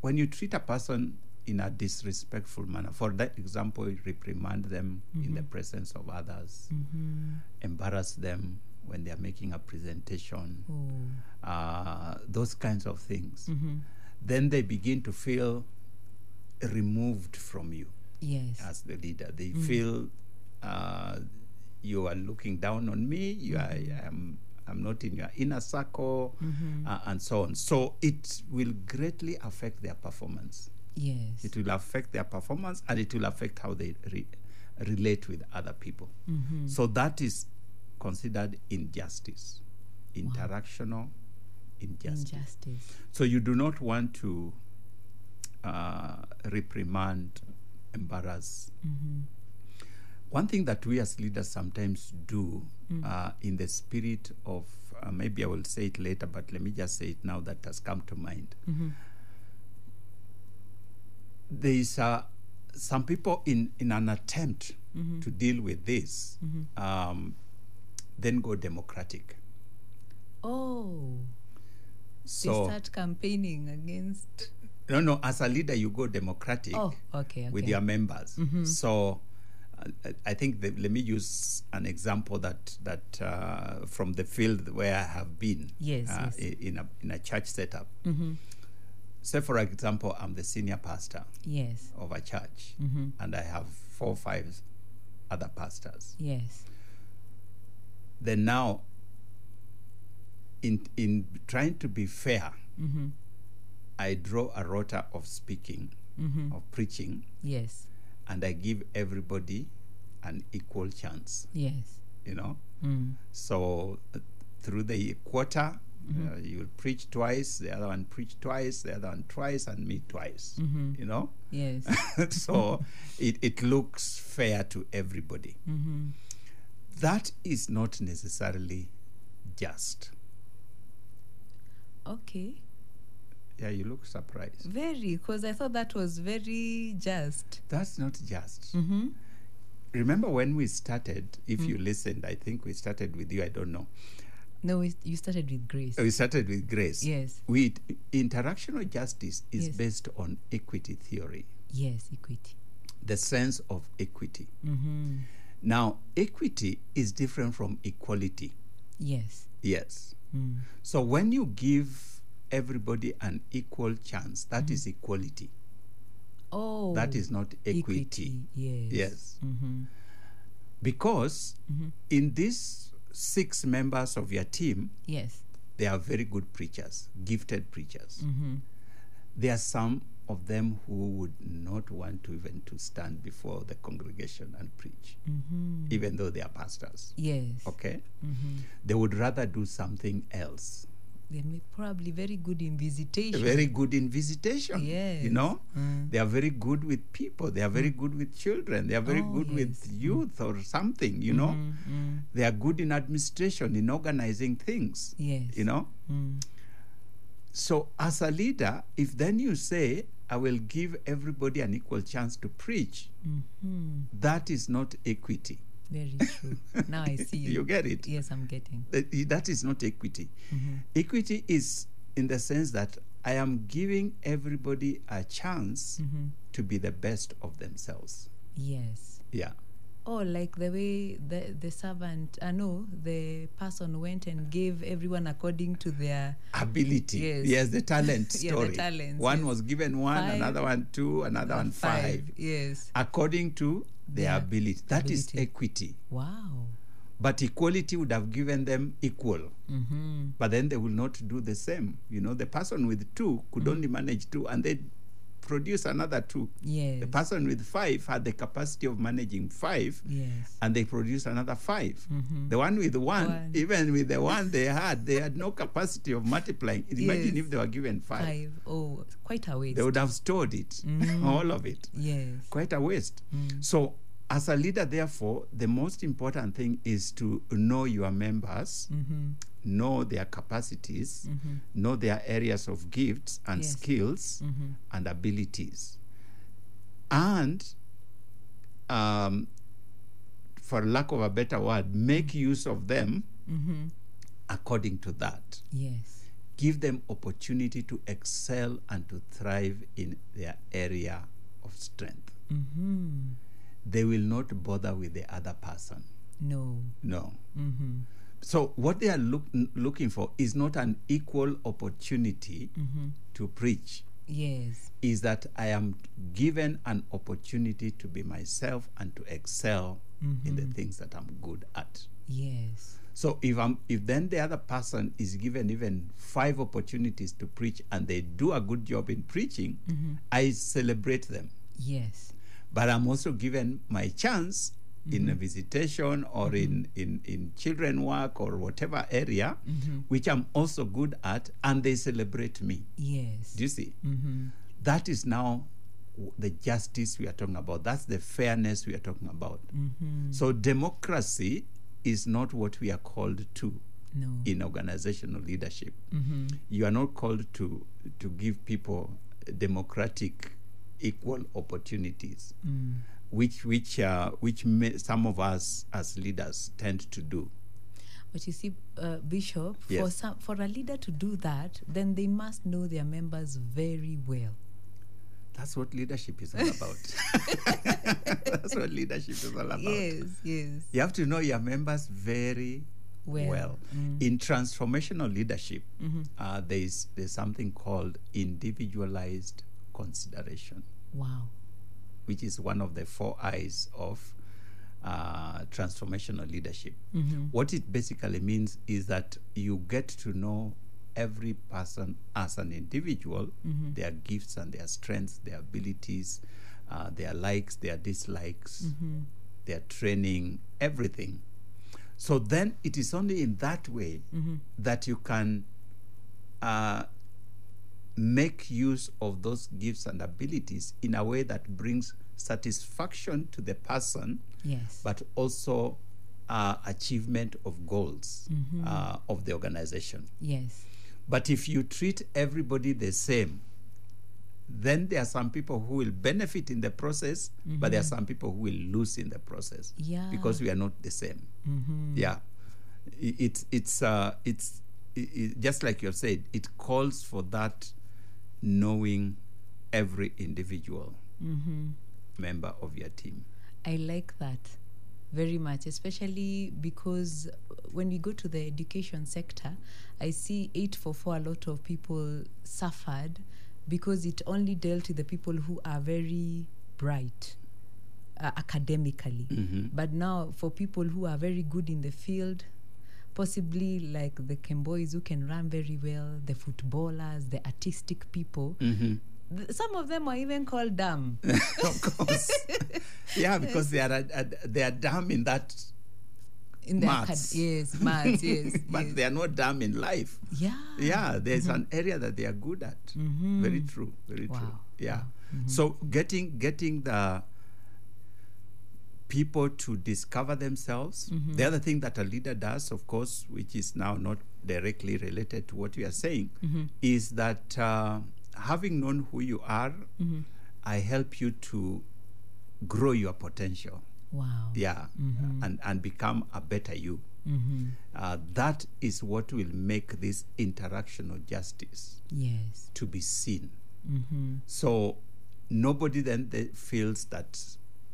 S2: when you treat a person in a disrespectful manner for that example reprimand them in the presence of others
S3: Mm-hmm.
S2: embarrass them when they are making a presentation
S3: Oh.
S2: uh, those kinds of things
S3: Mm-hmm.
S2: then they begin to feel removed from you
S3: Yes.
S2: as the leader. They feel uh, you are looking down on me. You are, I am, I'm not in your inner circle,
S3: Mm-hmm.
S2: uh, and so on. So it will greatly affect their performance.
S3: Yes.
S2: It will affect their performance, and it will affect how they re- relate with other people.
S3: mm-hmm.
S2: So that is considered injustice, interactional injustice.
S3: Injustice.
S2: So you do not want to uh, reprimand, embarrass.
S3: Mm-hmm.
S2: One thing that we as leaders sometimes do uh, in the spirit of, uh, maybe I will say it later, but let me just say it now that has come to mind.
S3: Mm-hmm.
S2: There is uh, some people in, in an attempt
S3: Mm-hmm.
S2: to deal with this, um, then go democratic.
S3: Oh.
S2: So,
S3: they start campaigning against.
S2: no, no, as a leader, you go democratic.
S3: Oh, okay. okay.
S2: with your members. So uh, I think that, let me use an example that that uh, from the field where I have been
S3: Yes,
S2: uh,
S3: yes.
S2: in a in a church setup. Say for example, I'm the senior pastor
S3: Yes.
S2: of a church,
S3: Mm-hmm.
S2: and I have four or five other pastors.
S3: Yes.
S2: Then now, in in trying to be fair,
S3: Mm-hmm.
S2: I draw a rota of speaking,
S3: Mm-hmm.
S2: of preaching,
S3: Yes.
S2: and I give everybody an equal chance.
S3: Yes.
S2: You know,
S3: Mm.
S2: So uh, through the quarter, uh, you'll preach twice, the other one preach twice, the other one twice, and me twice.
S3: Mhm.
S2: You know,
S3: Yes.
S2: so it, it looks fair to everybody.
S3: mm-hmm.
S2: That is not necessarily just.
S3: Okay.
S2: Yeah, you look surprised.
S3: Very, because I thought that was very just.
S2: That's not just.
S3: Mm-hmm.
S2: Remember when we started? If you listened, I think we started with you. I don't know.
S3: No, we, you started with grace.
S2: We started with grace.
S3: Yes.
S2: We interactional justice is
S3: Yes.
S2: based on equity theory.
S3: Yes, equity.
S2: the sense of equity.
S3: Mm-hmm.
S2: Now, equity is different from equality.
S3: Yes.
S2: Yes.
S3: Mm.
S2: So when you give everybody an equal chance, that is equality.
S3: Oh.
S2: That is not equity.
S3: equity. Yes.
S2: Yes.
S3: Mm-hmm.
S2: Because
S3: Mhm.
S2: in these six members of your team,
S3: Yes.
S2: they are very good preachers, gifted preachers.
S3: Mm-hmm.
S2: There are some of them who would not want to even to stand before the congregation and preach,
S3: Mm-hmm.
S2: even though they are pastors.
S3: Yes.
S2: Okay?
S3: Mm-hmm.
S2: they would rather do something else
S3: They're may- probably very good in visitation.
S2: very good in visitation.
S3: Yes.
S2: You know,
S3: Mm.
S2: they are very good with people. They are very good with children. They are very
S3: Oh,
S2: good with
S3: yes. Mm.
S2: youth or something. You know,
S3: Mm, mm.
S2: they are good in administration, in organizing things.
S3: Yes.
S2: You know,
S3: Mm.
S2: so as a leader, if then you say, "I will give everybody an equal chance to preach,"
S3: Mhm.
S2: that is not equity.
S3: Very true. now I see.
S2: You get it?
S3: Yes, I'm getting.
S2: That that is not equity.
S3: Mhm.
S2: Equity is in the sense that I am giving everybody a chance
S3: Mhm.
S2: to be the best of themselves.
S3: Yes.
S2: Yeah.
S3: Oh, like the way the the servant, I know the person went and gave everyone according to their
S2: Ability.
S3: Yes.
S2: Yes, the talent
S3: Yeah, the
S2: story.
S3: talents,
S2: one
S3: yes.
S2: was given one,
S3: Five.
S2: another one two, another one five.
S3: Yes.
S2: According to their
S3: Their
S2: ability. That is
S3: ability.
S2: equity.
S3: Wow.
S2: But equality would have given them equal.
S3: Mm-hmm.
S2: But then they will not do the same. You know, the person with two could
S3: Mm.
S2: only manage two and they produce another two.
S3: Yes.
S2: The person with five had the capacity of managing five
S3: yes.
S2: and they produced another 5
S3: Mhm.
S2: The one with one,
S3: One.
S2: even with the one they had, they had no capacity of multiplying. Imagine
S3: Yes.
S2: if they were given five.
S3: Five. Oh, quite a waste.
S2: They would have stored it,
S3: Mm.
S2: all of it.
S3: yes.
S2: Quite a waste.
S3: Mm.
S2: So, as a leader, therefore, the most important thing is to know your members,
S3: Mm-hmm.
S2: Know their capacities,
S3: Mm-hmm.
S2: know their areas of gifts and
S3: Yes.
S2: skills
S3: Mm-hmm.
S2: and abilities. And, um, for lack of a better word, make use of them
S3: Mm-hmm.
S2: according to that.
S3: Yes.
S2: Give them opportunity to excel and to thrive in their area of strength.
S3: Mm-hmm.
S2: They will not bother with the other person.
S3: No.
S2: No.
S3: Mm-hmm.
S2: So, what they are look, looking for is not an equal opportunity
S3: Mm-hmm.
S2: to preach,
S3: Yes.
S2: is that I am given an opportunity to be myself and to excel in the things that I'm good at.
S3: Yes.
S2: So if I'm if then the other person is given even five opportunities to preach and they do a good job in preaching, I celebrate them.
S3: Yes.
S2: But I'm also given my chance in a visitation or in, in, in children work or whatever area, which I'm also good at, and they celebrate me.
S3: Yes.
S2: Do you see?
S3: Mm-hmm.
S2: That is now the justice we are talking about. That's the fairness we are talking about.
S3: Mm-hmm.
S2: So democracy is not what we are called to
S3: No.
S2: in organizational leadership.
S3: Mm-hmm.
S2: You are not called to to give people democratic equal opportunities,
S3: Mm.
S2: Which which uh, which may, some of us as leaders tend to do.
S3: But you see, uh, Bishop, for some for a leader to do that, then they must know their members very well.
S2: That's what leadership is all about. That's what leadership is all about.
S3: Yes. Yes.
S2: You have to know your members very
S3: Well.
S2: well.
S3: Mm.
S2: In transformational leadership,
S3: Mhm.
S2: uh, there is there's something called individualized consideration,
S3: Wow.
S2: Which is one of the four I's of uh, transformational leadership.
S3: Mm-hmm.
S2: What it basically means is that you get to know every person as an individual,
S3: Mm-hmm.
S2: their gifts and their strengths, their abilities, uh, their likes, their dislikes,
S3: Mm-hmm.
S2: their training, everything. So then it is only in that way
S3: Mm-hmm.
S2: that you can uh, make use of those gifts and abilities in a way that brings satisfaction to the person,
S3: Yes.
S2: but also uh, achievement of goals
S3: Mm-hmm.
S2: uh, of the organization.
S3: yes.
S2: But if you treat everybody the same, then there are some people who will benefit in the process, but there are some people who will lose in the process
S3: Mm-hmm. Yeah.
S2: because we are not the same.
S3: Mm-hmm.
S2: Yeah, I- it's it's uh, it's i i just like you said. It calls for that knowing every individual
S3: Mm-hmm.
S2: member of your team.
S3: I like that very much, especially because when we go to the education sector, I see 844, a lot of people suffered because it only dealt with the people who are very bright uh, academically.
S2: Mhm.
S3: But now, for people who are very good in the field, possibly like the Kembois who can run very well, the footballers, the artistic people,
S2: hmm
S3: th- some of them are even called dumb.
S2: of course, yeah, because they are a- they are dumb in that
S3: In the
S2: maths.
S3: acad- yes, maths, yes.
S2: but
S3: yes.
S2: they are not dumb in life.
S3: yeah.
S2: Yeah, there's mm-hmm. an area that they are good at. Mm-hmm. Very true. Very true.
S3: Wow.
S2: Yeah. So mm-hmm. getting getting the people to discover themselves. Mm-hmm. The other thing that a leader does, of course, which is now not directly related to what you are saying, mm-hmm. is that uh, having known who you are, mm-hmm. I help you to grow your potential.
S3: Wow.
S2: Yeah, and and become a better you. Uh, that is what will make this interactional justice
S3: Yes.
S2: to be seen. So nobody then th- feels that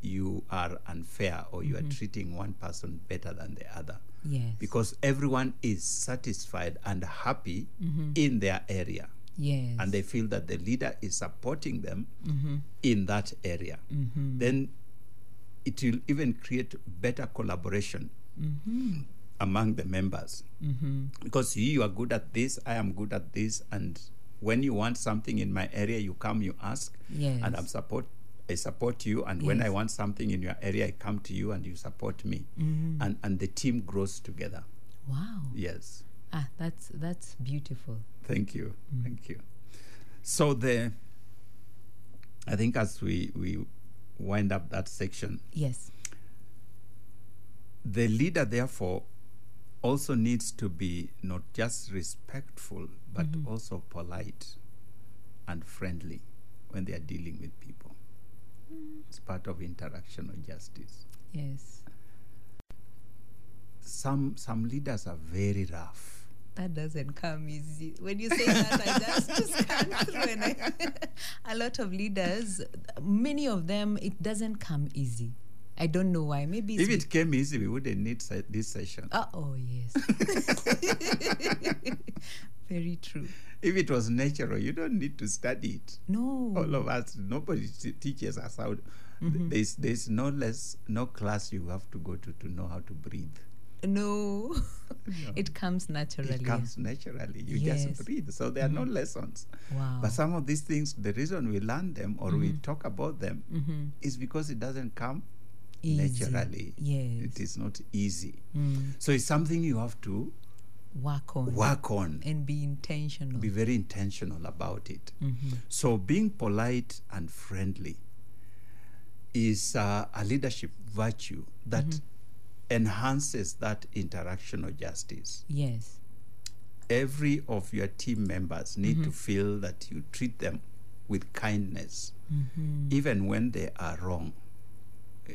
S2: you are unfair or you are mm-hmm. treating one person better than the other.
S3: Yes.
S2: because everyone is satisfied and happy mm-hmm. in their area.
S3: Yes.
S2: and they feel that the leader is supporting them mm-hmm. in that area. Then it will even create better collaboration among the members. Because you are good at this i am good at this and when you want something in my area you come you ask
S3: Yes.
S2: and i'm support I support you, and when I want something in your area, I come to you and you support me, mm-hmm. and and the team grows together.
S3: wow.
S2: Yes.
S3: Ah, that's that's beautiful.
S2: Thank you. Mm. Thank you. So the I think as we we wind up that section,
S3: Yes.
S2: the leader therefore also needs to be not just respectful but mm-hmm. also polite and friendly when they are dealing with people. It's part of interaction or justice.
S3: Yes.
S2: Some some leaders are very rough.
S3: That doesn't come easy. When you say that, I just scan through and I, a lot of leaders, many of them, it doesn't come easy. I don't know why. Maybe
S2: If it came easy, we wouldn't need se- this session.
S3: Uh, oh, yes. Very true.
S2: If it was natural, you don't need to study it.
S3: No.
S2: All of us, nobody t- teaches us how. Mm-hmm. There's there's no less no class you have to go to to know how to breathe.
S3: No. it comes naturally.
S2: It comes naturally. You
S3: Yes.
S2: just breathe. So there are no mm-hmm. lessons.
S3: Wow.
S2: But some of these things, the reason we learn them or we mm-hmm. talk about them is because it doesn't come
S3: Easy.
S2: naturally.
S3: Yes.
S2: It is not easy.
S3: Mm.
S2: So it's something you have to
S3: Work on.
S2: work on.
S3: And be intentional.
S2: be very intentional about it.
S3: Mm-hmm.
S2: So, being polite and friendly is uh, a leadership virtue that
S3: Mm-hmm.
S2: enhances that interactional justice.
S3: yes.
S2: Every of your team members need
S3: Mm-hmm.
S2: to feel that you treat them with kindness,
S3: Mm-hmm.
S2: even when they are wrong.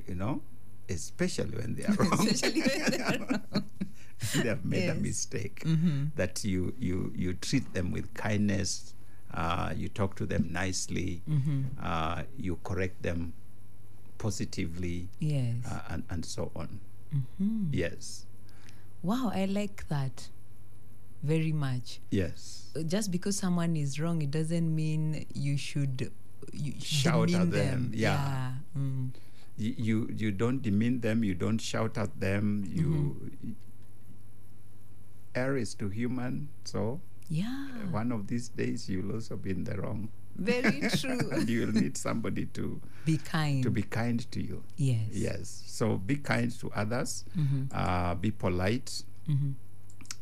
S2: You know, especially when they are wrong.
S3: Especially when they're wrong.
S2: they have made a mistake
S3: Mm-hmm.
S2: that you you you treat them with kindness uh, you talk to them nicely
S3: Mm-hmm.
S2: uh, you correct them positively
S3: Yes.
S2: uh, and and so on
S3: Mm-hmm.
S2: yes
S3: Wow, I like that very much.
S2: yes
S3: Just because someone is wrong, it doesn't mean you should you
S2: Shout at them, yeah.
S3: yeah. Mm.
S2: You, you you don't demean them you don't shout at them you
S3: Mm-hmm.
S2: err is to human so
S3: Yeah.
S2: one of these days you'll also be in the wrong
S3: Very true.
S2: and you'll need somebody to
S3: be kind.
S2: to be kind to you
S3: yes.
S2: Yes. So be kind to others,
S3: Mm-hmm.
S2: uh, be polite,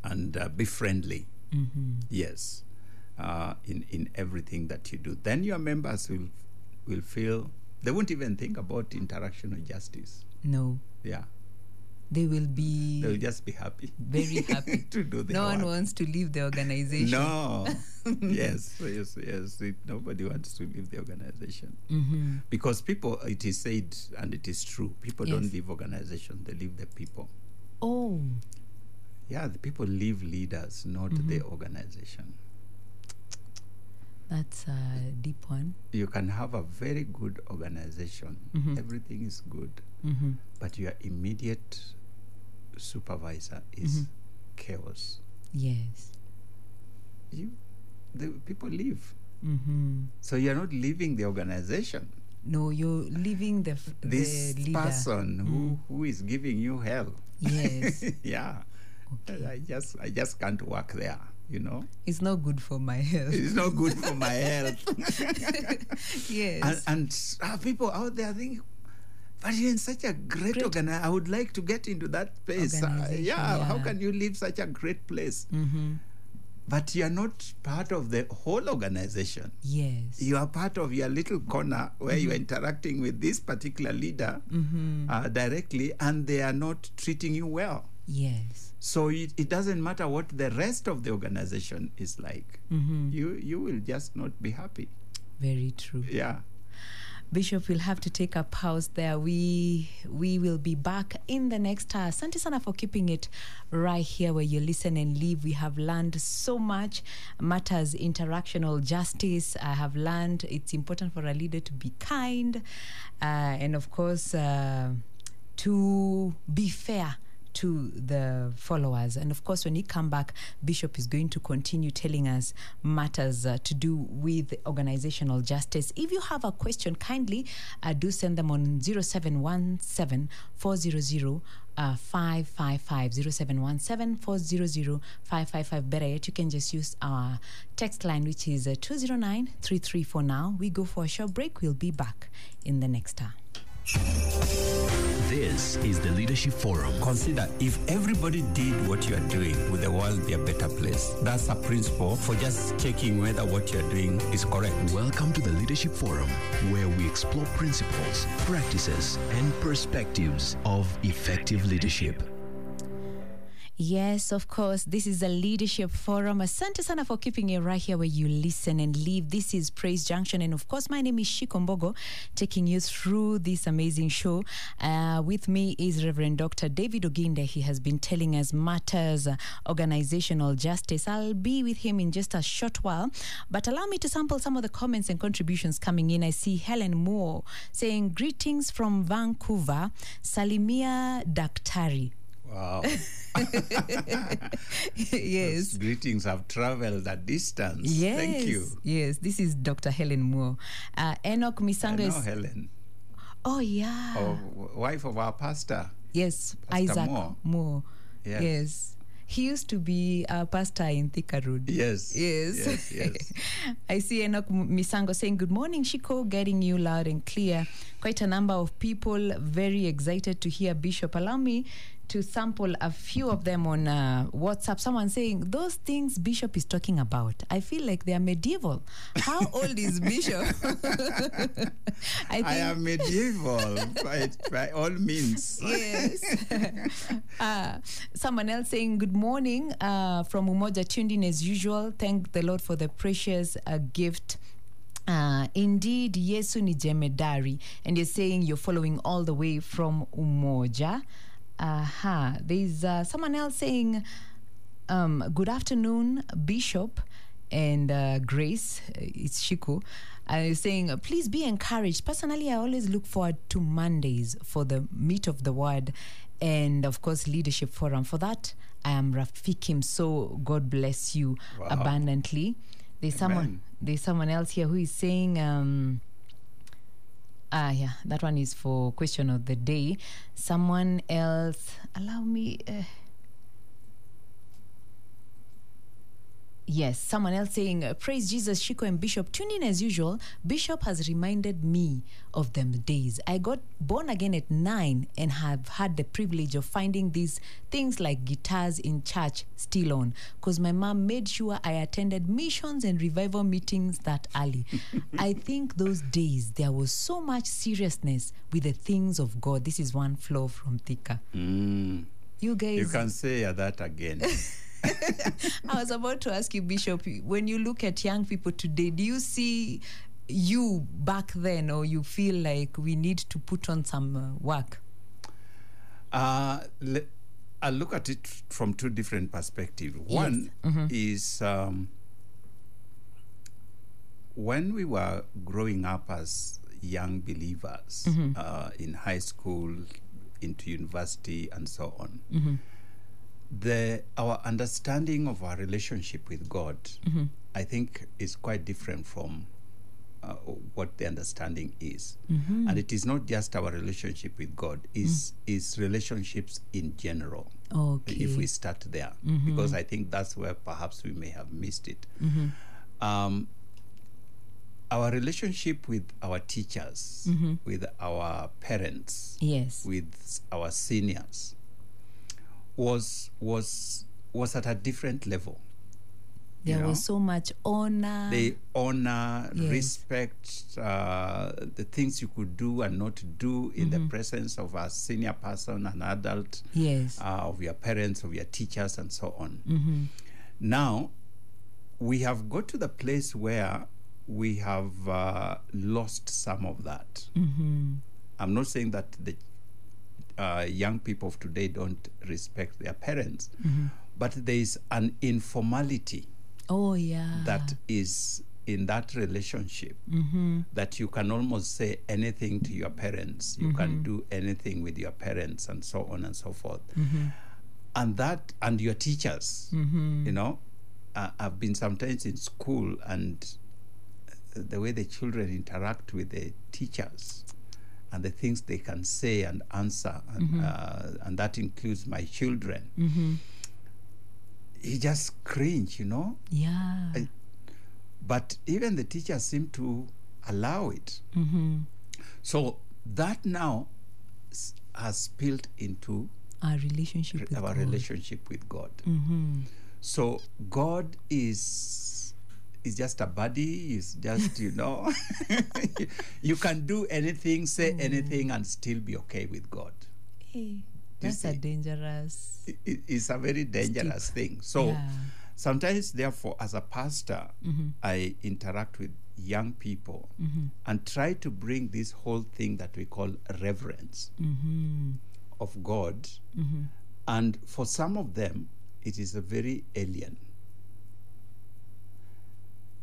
S2: and uh, be friendly.
S3: Mm-hmm.
S2: Yes. Uh, in in everything that you do, then your members will will feel they won't even think about interactional justice.
S3: No.
S2: Yeah,
S3: They will be
S2: they'll just be happy.
S3: very happy.
S2: to do the
S3: no
S2: work.
S3: one wants to leave the organization.
S2: No. yes, yes, yes. It, nobody wants to leave the organization
S3: Mm-hmm.
S2: because people. It is said, and it is true. People don't leave organization; they leave the people.
S3: Oh,
S2: Yeah, the people leave leaders, not
S3: Mm-hmm.
S2: the organization.
S3: That's a deep one.
S2: You can have a very good organization,
S3: Mhm.
S2: everything is good,
S3: Mm-hmm.
S2: but your immediate supervisor is
S3: Mm-hmm.
S2: chaos.
S3: Yes.
S2: You, the people leave.
S3: Mm-hmm.
S2: So you're not leaving the organization.
S3: No, you're leaving the f-
S2: This
S3: the. Mm.
S2: person who, who is giving you hell.
S3: Yes.
S2: yeah.
S3: Okay.
S2: I just I just can't work there, you know.
S3: It's not good for my health.
S2: It's not good for my health.
S3: yes.
S2: and, and uh, people out there think but you're in such a great,
S3: Great.
S2: organization. I would like to get into that place. Uh,
S3: Organization,
S2: yeah, how can you leave such a great place?
S3: Mm-hmm.
S2: But you're not part of the whole organization.
S3: Yes.
S2: You are part of your little corner where you're
S3: Mm-hmm.
S2: interacting with this particular leader uh, directly, and they are not treating you well.
S3: yes.
S2: So it, it doesn't matter what the rest of the organization is like.
S3: Mm-hmm.
S2: You you will just not be happy.
S3: Very true.
S2: Yeah.
S3: Bishop, we'll have to take a pause there. We we will be back in the next hour. Asante sana for keeping it right here where you listen and live. We have learned so much matters interactional justice. I have learned it's important for a leader to be kind, uh, and of course uh, to be fair to the followers. And of course, when you come back, Bishop is going to continue telling us matters uh, to do with organizational justice. If you have a question, kindly uh, do send them on 0717 400 uh, 555 0717 400 555 better yet you can just use our text line which is uh, 209 334 now we go for a short break we'll be back in the next hour
S1: This is the Leadership Forum.
S4: Consider if everybody did what you are doing, would the world be a better place? That's a principle for just checking whether what you're doing is correct.
S1: Welcome to the Leadership Forum, where we explore principles, practices, and perspectives of effective leadership.
S3: Yes, of course. This is the Leadership Forum. Asante sana for keeping it right here where you listen and live. This is Praise Junction. And of course, my name is Shikombogo, taking you through this amazing show. Uh, with me is Reverend Dr. David Oginde. He has been telling us matters, uh, organizational justice. I'll be with him in just a short while. But allow me to sample some of the comments and contributions coming in. I see Helen Moore saying, Greetings from Vancouver, Salimia Daktari.
S2: Wow.
S3: yes.
S2: Those greetings have traveled a distance.
S3: Yes.
S2: Thank you.
S3: Yes, this is Dr. Helen Moore. Uh, Enoch
S2: know
S3: is.
S2: Helen,
S3: Oh, yeah.
S2: oh, wife of our pastor.
S3: yes,
S2: Pastor
S3: Isaac
S2: Moore.
S3: Moore.
S2: Yes.
S3: Yes. He used to be a pastor in Thika Road.
S2: Yes.
S3: Yes.
S2: Yes. yes.
S3: I see Enoch Misango saying, Good morning, Shiko, getting you loud and clear. Quite a number of people very excited to hear Bishop. Allow me to sample a few of them on uh, WhatsApp. Someone saying, Those things Bishop is talking about, I feel like they are medieval. How old is Bishop? I think.
S2: I am medieval by, by all means.
S3: Yes. uh, someone else saying, Good morning uh, from Umoja, tuned in as usual. Thank the Lord for the precious uh, gift. Uh, indeed, Yesu ni jemedari. And you're saying you're following all the way from Umoja. Aha. There's uh, someone else saying, um, Good afternoon, Bishop and uh, Grace. Uh, It's Shiku. Uh, saying, please be encouraged. Personally, I always look forward to Mondays for the meet of the word and, of course, leadership forum. For that, I am Rafikim. So God bless you
S2: Wow.
S3: abundantly. There's someone. There's someone else here who is saying. Um, Ah, yeah, that one is for question of the day. Someone else, allow me. Uh, Yes, someone else saying, uh, Praise Jesus, Shiko and Bishop. Tune in as usual. Bishop has reminded me of them days. I got born again at nine and have had the privilege of finding these things like guitars in church still on because my mom made sure I attended missions and revival meetings that early. I think those days there was so much seriousness with the things of God. This is one flow from Thika.
S2: Mm.
S3: You guys.
S2: You can say that again.
S3: I was about to ask you, Bishop, when you look at young people today, do you see you back then, or you feel like we need to put on some uh, work?
S2: Uh, le- I look at it from two different perspectives. One is um, when we were growing up as young believers uh, in high school, into university, and so on. The our understanding of our relationship with God, mm-hmm. I think, is quite different from uh, what the understanding is. Mm-hmm. And it is not just our relationship with god is mm. is relationships in general.
S3: Okay.
S2: if we start there mm-hmm. because i think that's where perhaps we may have missed it. Um, our relationship with our teachers, with our parents,
S3: Yes.
S2: with our seniors was was was at a different level. you
S3: there
S2: know?
S3: was so much honor.
S2: They honor,
S3: Yes.
S2: respect uh, the things you could do and not do in
S3: Mm-hmm.
S2: the presence of a senior person, an adult,
S3: yes.
S2: uh, of your parents, of your teachers, and so on.
S3: Mm-hmm.
S2: Now, we have got to the place where we have uh, lost some of that.
S3: Mm-hmm.
S2: I'm not saying that the uh, young people of today don't respect their parents,
S3: Mm-hmm.
S2: but there is an informality
S3: oh yeah.
S2: that is in that relationship
S3: Mm-hmm.
S2: that you can almost say anything to your parents you
S3: Mm-hmm.
S2: can do anything with your parents and so on and so forth
S3: Mm-hmm.
S2: and that and your teachers you know uh, i've been sometimes in school and the way the children interact with the teachers and the things they can say and answer and, uh, and that includes my children
S3: Mm-hmm.
S2: you just cringe you know
S3: yeah.
S2: I- but even the teachers seem to allow it.
S3: mm-hmm.
S2: So that now has spilled into
S3: Our relationship with
S2: our
S3: God.
S2: relationship with God.
S3: Mm-hmm.
S2: So God is is just a body Is just you know, you can do anything, say
S3: Mm.
S2: anything, and still be okay with God.
S3: Hey, that's a dangerous.
S2: I- i- It's a very dangerous thing. So.
S3: Yeah.
S2: Sometimes, therefore, as a pastor, I interact with young people and try to bring this whole thing that we call reverence
S3: Mm-hmm.
S2: of God. And for some of them, it is a very alien.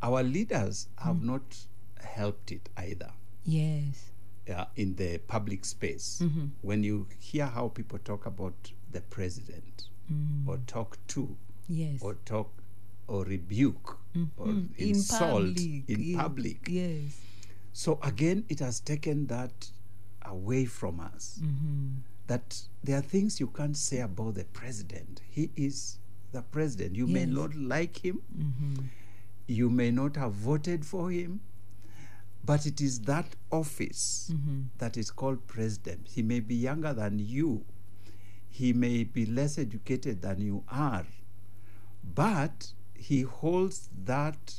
S2: Our leaders have not helped it either
S3: Yes.
S2: uh, in the public space. When you hear how people talk about the president or talk to
S3: Yes.
S2: or talk or rebuke or
S3: Mm.
S2: insult
S3: public.
S2: in
S3: yeah.
S2: public.
S3: Yes.
S2: So again, it has taken that away from us.
S3: Mm-hmm.
S2: That there are things you can't say about the president. He is the president. You may not like him,
S3: Mm-hmm.
S2: You may not have voted for him, but it is that office
S3: Mm-hmm.
S2: that is called president. He may be younger than you, he may be less educated than you are, but he holds that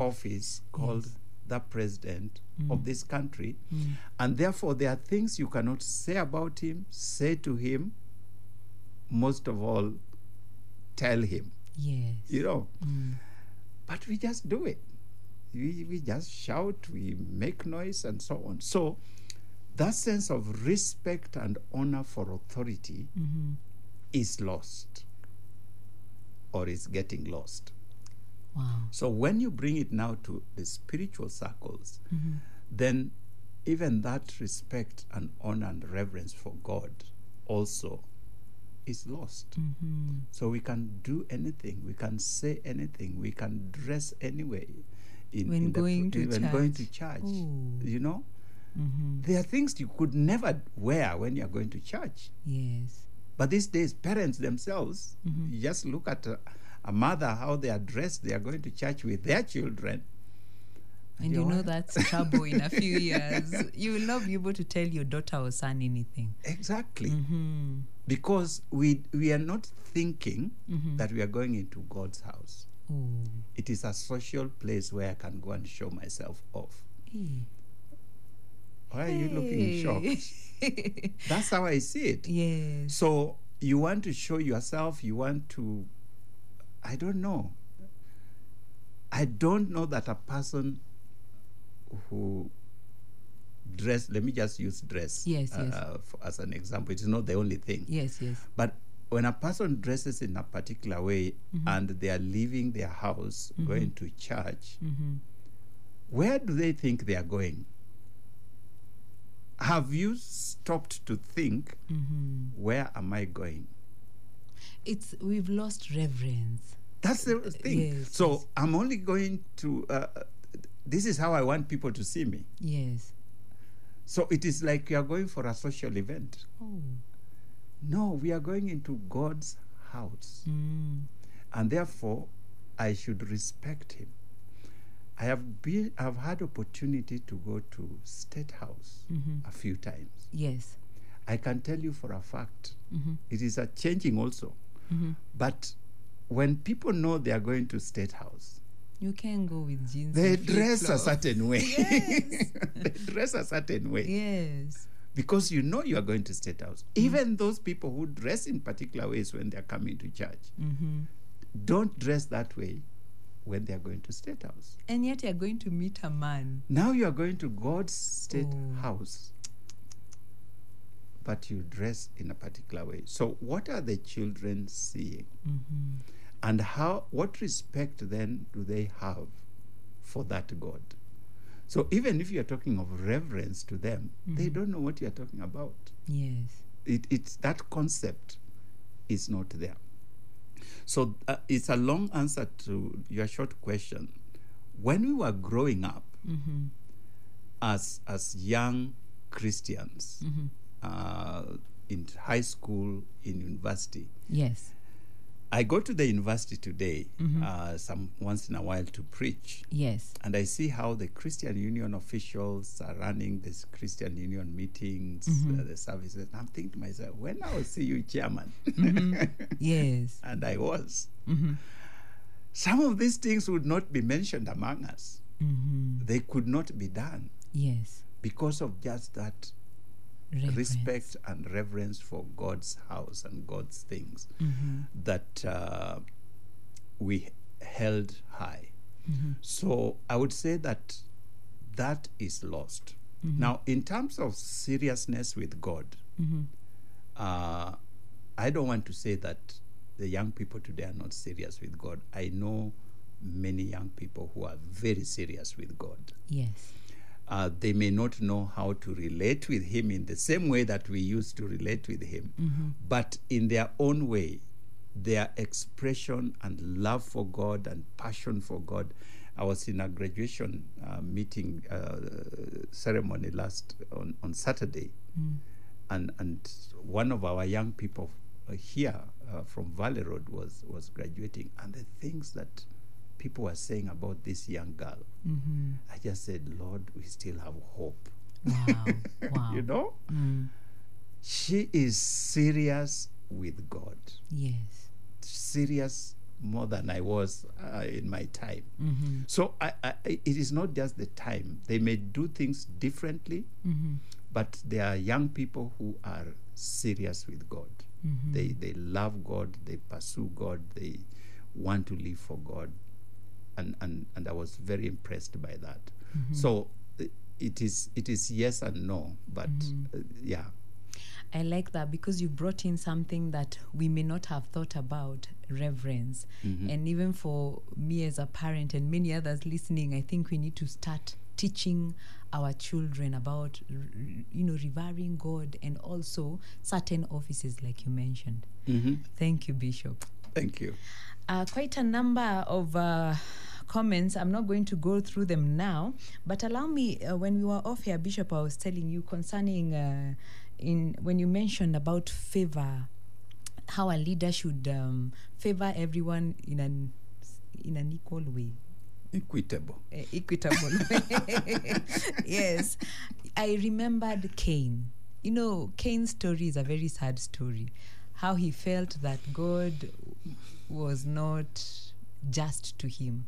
S2: oh, office called the president of mm. this country. Mm. And therefore, there are things you cannot say about him, say to him, most of all, tell him,
S3: Yes.
S2: you know. Mm. But we just do it. We, we just shout, we make noise, and so on. So, that sense of respect and honor for authority
S3: Mm-hmm.
S2: is lost or is getting lost.
S3: Wow.
S2: So when you bring it now to the spiritual circles,
S3: Mm-hmm.
S2: then even that respect and honor and reverence for God also is lost.
S3: Mm-hmm.
S2: So we can do anything, we can say anything, we can dress anyway. In,
S3: When
S2: in the
S3: going
S2: pr-
S3: to
S2: when going to
S3: church.
S2: church,
S3: Ooh.
S2: you know,
S3: Mm-hmm.
S2: there are things you could never wear when you're going to church.
S3: Yes.
S2: But these days, parents themselves,
S3: Mm-hmm.
S2: you just look at a, a mother, how they are dressed, they are going to church with their children.
S3: And you know that's trouble in a few years. You will not be able to tell your daughter or son anything.
S2: Exactly.
S3: Mm-hmm.
S2: Because we, we are not thinking
S3: Mm-hmm.
S2: that we are going into God's house. It is a social place where I can go and show myself off.
S3: Hey.
S2: Why are you looking shocked? That's how I see it.
S3: yes.
S2: So you want to show yourself, you want to, I don't know. I don't know that a person who dress, let me just use dress
S3: Yes, yes.
S2: uh, for, as an example. It's not the only thing.
S3: Yes, yes.
S2: But when a person dresses in a particular way
S3: Mm-hmm.
S2: and they are leaving their house, going to church,
S3: Mm-hmm.
S2: where do they think they are going? Have you stopped to think,
S3: Mm-hmm.
S2: where am I going?
S3: It's we've lost reverence.
S2: That's the thing.
S3: yes,
S2: so
S3: yes.
S2: I'm only going to. Uh, this is how I want people to see me.
S3: Yes.
S2: So it is like you are going for a social event.
S3: Oh.
S2: No, we are going into God's house,
S3: Mm.
S2: and therefore, I should respect Him. I have been, I've had opportunity to go to State House
S3: Mm-hmm.
S2: a few times.
S3: Yes.
S2: I can tell you for a fact,
S3: Mm-hmm.
S2: it is a changing also. But when people know they are going to State House,
S3: You can go with jeans.
S2: they dress a certain way.
S3: Yes.
S2: they dress a certain way
S3: Yes.
S2: because you know you are going to State House. Even those people who dress in particular ways when they are coming to church
S3: Mm-hmm.
S2: don't dress that way when they are going to State House.
S3: And yet you're going to meet a man.
S2: Now you are going to God's State
S3: Oh.
S2: House, but you dress in a particular way. So, what are the children seeing?
S3: Mm-hmm.
S2: And how, what respect then do they have for that God? So, even if you're talking of reverence to them, they don't know what you're talking about.
S3: Yes.
S2: It, it's that concept is not there. So uh, it's a long answer to your short question. When we were growing up
S3: Mm-hmm.
S2: as as young Christians
S3: Mm-hmm.
S2: uh, in high school, in university,
S3: Yes.
S2: I go to the university today
S3: Mm-hmm.
S2: uh, some once in a while to preach.
S3: Yes.
S2: And I see how the Christian Union officials are running this Christian Union meetings,
S3: Mm-hmm.
S2: uh, the services. And I'm thinking to myself, when I will see you chairman,
S3: Yes.
S2: and I was.
S3: Mm-hmm.
S2: Some of these things would not be mentioned among us.
S3: Mm-hmm.
S2: They could not be done
S3: Yes.
S2: because of just that
S3: Reverence.
S2: respect and reverence for God's house and God's things
S3: Mm-hmm.
S2: that uh, we held high.
S3: Mm-hmm.
S2: So I would say that that is lost.
S3: Mm-hmm.
S2: Now, in terms of seriousness with God,
S3: Mm-hmm.
S2: uh, I don't want to say that the young people today are not serious with God. I know many young people who are very serious with God.
S3: Yes.
S2: Uh, they may not know how to relate with Him in the same way that we used to relate with Him, but in their own way, their expression and love for God and passion for God. I was in a graduation uh, meeting uh, ceremony last on, on Saturday, and and one of our young people uh, here uh, from Valley Road was was graduating, and the things that people were saying about this young girl,
S3: Mm-hmm.
S2: I just said, Lord, we still have hope.
S3: Wow. Wow.
S2: you know,
S3: Mm.
S2: she is serious with God,
S3: Yes.
S2: serious more than I was uh, in my time.
S3: Mm-hmm.
S2: So I, I, it is not just the time. They may do things differently,
S3: Mm-hmm.
S2: but there are young people who are serious with God.
S3: Mm-hmm.
S2: They they love God. They pursue God. They want to live for God, and and and I was very impressed by that.
S3: Mm-hmm.
S2: So it is it is yes and no, but
S3: Mm-hmm.
S2: uh, yeah.
S3: I like that because you brought in something that we may not have thought about reverence. And even for me as a parent and many others listening, I think we need to start teaching our children about, you know, revering God and also certain offices, like you mentioned.
S2: hmm
S3: Thank you, Bishop.
S2: Thank you.
S3: Uh, quite a number of uh, comments. I'm not going to go through them now, but allow me. Uh, when we were off here, Bishop, I was telling you concerning uh, in when you mentioned about favor, how a leader should um, favor everyone in an in an equal way
S2: Equitable.
S3: uh, equitable yes. I remembered Cain. You know, Cain's story is a very sad story. How he felt that God was not just to him.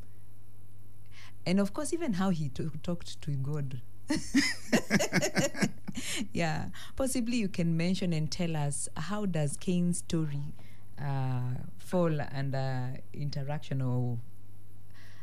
S3: And of course, even how he to- talked to God. yeah. Possibly you can mention and tell us how does Cain's story uh, fall under interaction or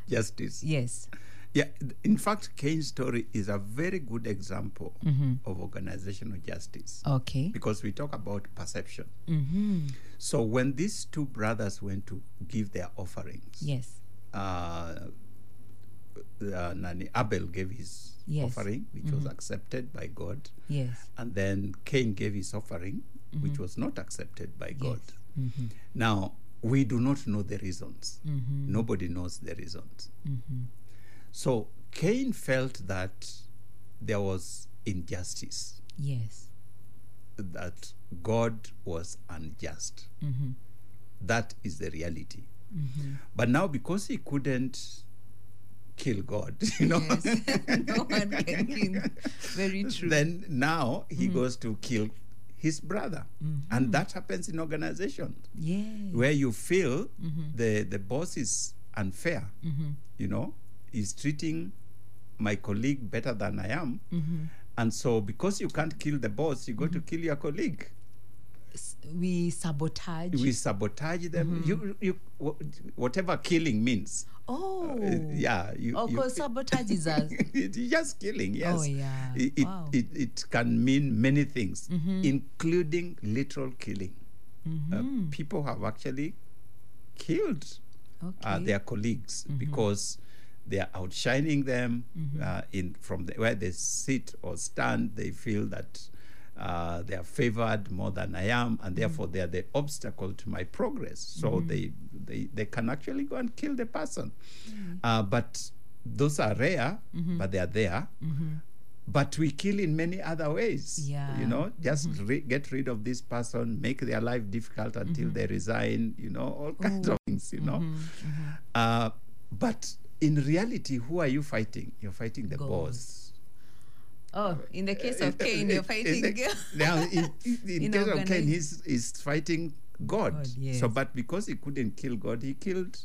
S2: Justice.
S3: yes.
S2: Yeah, in fact, Cain's story is a very good example
S3: Mm-hmm.
S2: of organizational justice
S3: Okay.
S2: because we talk about perception.
S3: Mm-hmm.
S2: So when these two brothers went to give their offerings,
S3: Yes.
S2: uh, uh, Nani Abel gave his
S3: Yes.
S2: offering, which was accepted by God,
S3: Yes.
S2: and then Cain gave his offering, which was not accepted by God.
S3: Mm-hmm.
S2: Now we do not know the reasons.
S3: Mm-hmm.
S2: Nobody knows the reasons.
S3: Mm-hmm.
S2: So Cain felt that there was injustice,
S3: Yes.
S2: that God was unjust.
S3: Mm-hmm.
S2: That is the reality.
S3: Mm-hmm.
S2: But now, because he couldn't kill God, you know.
S3: Yes. no one can kill. Very true.
S2: then now he goes to kill his brother. And that happens in organizations
S3: yeah.
S2: where you feel the, the boss is unfair, you know, is treating my colleague better than I am. And so because you can't kill the boss, you go to kill your colleague.
S3: S- we sabotage.
S2: We sabotage them. You, you, wha- whatever killing means.
S3: oh.
S2: Uh, yeah. You,
S3: Oh,
S2: you-
S3: because sabotage is a.
S2: it's just killing, yes.
S3: Oh, yeah.
S2: It, it,
S3: Wow.
S2: it, it can mean many things, including literal killing. Uh, people have actually killed uh, their colleagues because they are outshining them mm-hmm. uh, in from the, where they sit or stand. They feel that uh, they are favored more than I am, and mm-hmm. therefore they are the obstacle to my progress. So mm-hmm. they, they they can actually go and kill the person. Uh, but those are rare, but they are there. But we kill in many other ways.
S3: Yeah.
S2: You know, just re- get rid of this person, make their life difficult until they resign, you know, all kinds of oh. things, you know. Uh, but in reality, who are you fighting? You're fighting the
S3: God.
S2: boss.
S3: Oh, in the case of Cain, you're
S2: In
S3: fighting.
S2: the- now, in, in, in
S3: In
S2: case of Cain, he's, he's fighting God.
S3: God, yes.
S2: So, but because he couldn't kill God, he killed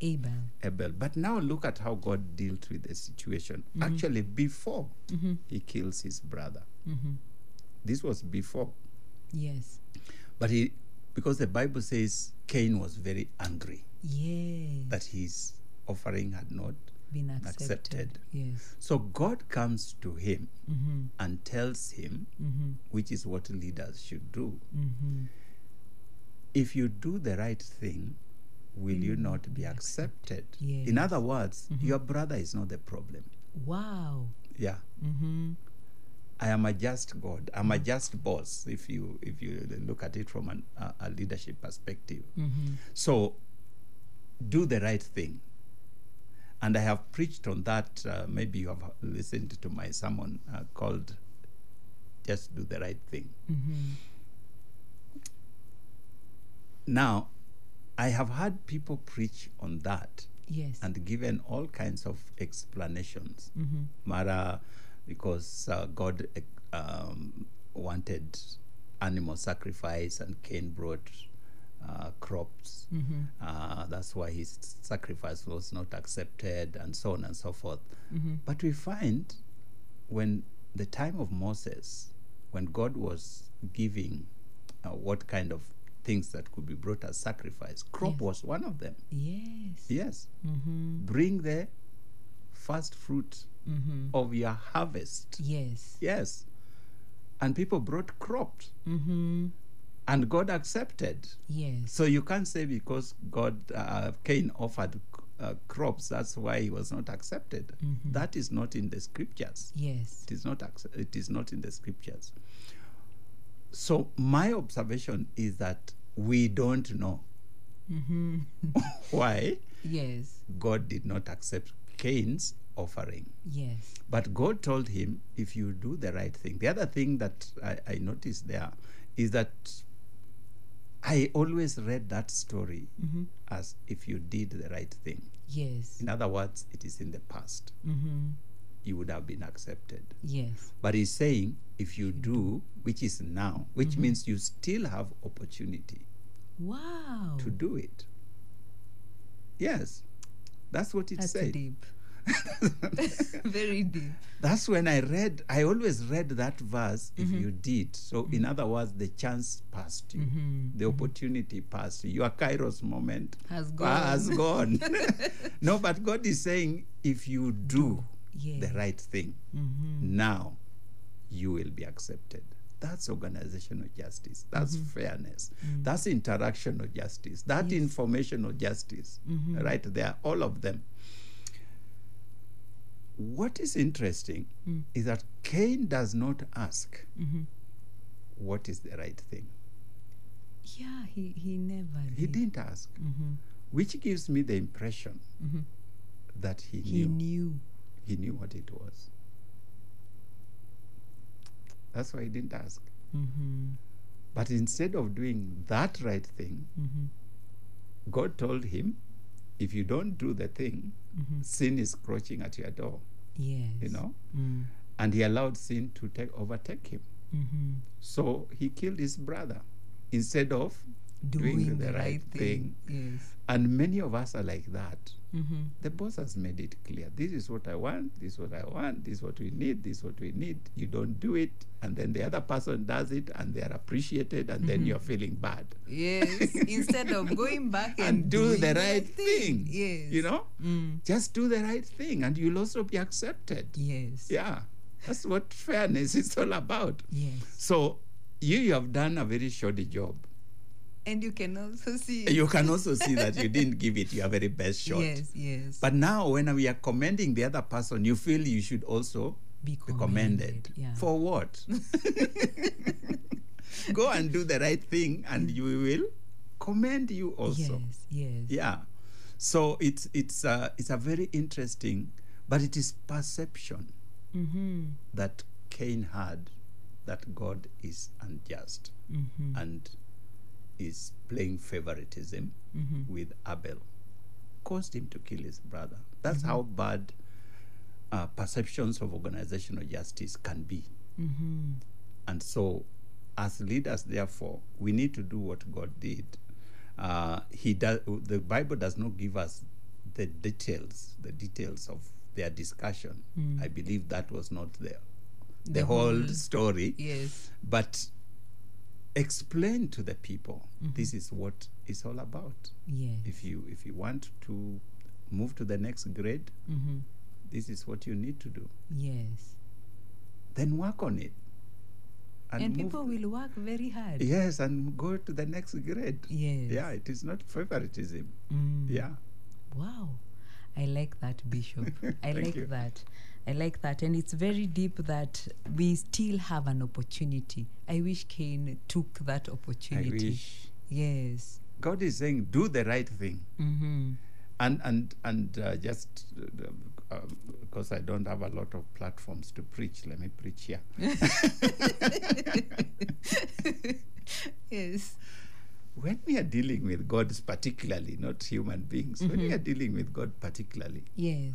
S3: Abel.
S2: Abel. But now look at how God dealt with the situation.
S3: Mm-hmm.
S2: Actually, before he kills his brother.
S3: Mm-hmm.
S2: This was before.
S3: Yes.
S2: But he, because the Bible says Cain was very angry
S3: Yes.
S2: that his offering had not.
S3: Been accepted.
S2: accepted.
S3: Yes.
S2: So God comes to him
S3: Mm-hmm.
S2: and tells him,
S3: Mm-hmm.
S2: which is what leaders should do.
S3: Mm-hmm.
S2: If you do the right thing, will you
S3: Mm-hmm.
S2: not be accepted?
S3: Yes.
S2: In other words, your brother is not the problem.
S3: Wow.
S2: Yeah.
S3: Mm-hmm.
S2: I am a just God. I'm a just boss. If you if you look at it from an, a, a leadership perspective,
S3: Mm-hmm.
S2: so do the right thing. And I have preached on that. Uh, maybe you have listened to my sermon uh, called "Just Do the Right Thing."
S3: Mm-hmm.
S2: Now, I have had people preach on that
S3: Yes.
S2: and given all kinds of explanations.
S3: Mm-hmm.
S2: Mara, because uh, God um, wanted animal sacrifice and Cain brought uh, crops.
S3: Mm-hmm.
S2: Uh, that's why his sacrifice was not accepted, and so on and so forth.
S3: Mm-hmm.
S2: But we find when the time of Moses, when God was giving uh, what kind of things that could be brought as sacrifice, crop
S3: Yes.
S2: was one of them.
S3: Yes.
S2: Yes.
S3: Mm-hmm.
S2: Bring the first fruit
S3: Mm-hmm.
S2: of your harvest.
S3: Yes.
S2: Yes. And people brought crops,
S3: Mm-hmm.
S2: And God accepted.
S3: Yes.
S2: So you can't say because God, uh, Cain offered uh, crops, that's why he was not accepted.
S3: Mhm.
S2: That is not in the scriptures.
S3: Yes.
S2: It is not. Acce- it is not in the scriptures. So my observation is that we don't know
S3: Mm-hmm.
S2: why
S3: yes.
S2: God did not accept Cain's offering.
S3: Yes.
S2: But God told him, if you do the right thing. The other thing that I, I noticed there is that I always read that story
S3: Mm-hmm.
S2: as if you did the right thing.
S3: Yes.
S2: In other words, it is in the past.
S3: Mm-hmm.
S2: You would have been accepted.
S3: Yes.
S2: But he's saying, if you do, which is now, which
S3: Mm-hmm.
S2: means you still have opportunity
S3: Wow.
S2: to do it. Yes, that's what it
S3: That's
S2: said.
S3: deep. Very deep.
S2: That's when I read, I always read that verse if
S3: Mm-hmm.
S2: you did. So, in other words, the chance passed you,
S3: Mhm.
S2: the opportunity passed you, your kairos moment
S3: Has gone.
S2: has
S3: gone.
S2: no, but God is saying, if you do
S3: Yeah.
S2: the right thing,
S3: Mm-hmm.
S2: now you will be accepted. That's organizational justice. That's fairness. That's interactional justice. That
S3: Mm-hmm. Yes.
S2: informational justice. Right there, all of them. What is interesting
S3: Mm.
S2: is that Cain does not ask
S3: Mm-hmm.
S2: what is the right thing.
S3: Yeah, he, he never
S2: He
S3: did.
S2: didn't ask,
S3: Mm-hmm.
S2: which gives me the impression
S3: Mm-hmm.
S2: that he,
S3: He
S2: knew.
S3: knew.
S2: He knew what it was. That's why he didn't ask.
S3: Mm-hmm.
S2: But instead of doing that right thing,
S3: Mm-hmm.
S2: God told him, if you don't do the thing, sin is crouching at your door,
S3: Yes.
S2: you know?
S3: Mm.
S2: And he allowed sin to take overtake him.
S3: Mm-hmm.
S2: So he killed his brother instead of doing, the, right, thing.
S3: Yes.
S2: And many of us are like that.
S3: Mm-hmm.
S2: The boss has made it clear. This is what I want. This is what I want. This is what we need. This is what we need. You don't do it, and then the other person does it, and they are appreciated, and then you're feeling bad.
S3: Yes. Instead of going back and,
S2: And do
S3: doing
S2: the right thing.
S3: Yes.
S2: You know,
S3: Mm.
S2: just do the right thing, and you'll also be accepted.
S3: Yes.
S2: Yeah, that's what fairness is all about.
S3: Yes.
S2: So you, you have done a very shoddy job.
S3: And you can also see.
S2: You can also see that you didn't give it your very best shot.
S3: Yes. Yes.
S2: But now, when we are commending the other person, you feel you should also
S3: be
S2: be commended.
S3: Yeah.
S2: For what? Go and do the right thing, and you will commend you also.
S3: Yes. Yes.
S2: Yeah. So it's it's uh, it's a very interesting, but it is perception
S3: Mm-hmm.
S2: that Cain had that God is unjust
S3: Mm-hmm.
S2: and is playing favoritism
S3: Mm-hmm.
S2: with Abel, caused him to kill his brother. That's how bad uh, perceptions of organizational justice can be.
S3: Mm-hmm.
S2: And so, as leaders, therefore, we need to do what God did. Uh, he does. The Bible does not give us the details, the details of their discussion. I believe that was not there, the,
S3: The
S2: whole,
S3: whole-
S2: story.
S3: Yes.
S2: But explain to the people this is what it's all about.
S3: Yes.
S2: If you if you want to move to the next grade,
S3: Mm-hmm.
S2: this is what you need to do.
S3: Yes.
S2: Then work on it.
S3: And,
S2: move-
S3: people will work very hard.
S2: Yes, and go to the next grade.
S3: Yes.
S2: Yeah, it is not favoritism.
S3: Mm.
S2: Yeah.
S3: Wow. I like that, Bishop. I like
S2: you.
S3: that. I like that. And it's very deep that we still have an opportunity. I wish Cain took that
S2: I
S3: opportunity.
S2: wish
S3: Yes.
S2: God is saying, do the right thing.
S3: Mm-hmm.
S2: And and and uh, just uh, um, because I don't have a lot of platforms to preach, let me preach here.
S3: yes.
S2: when we are dealing with God, particularly, not human beings, when we are dealing with God, particularly,
S3: Yes.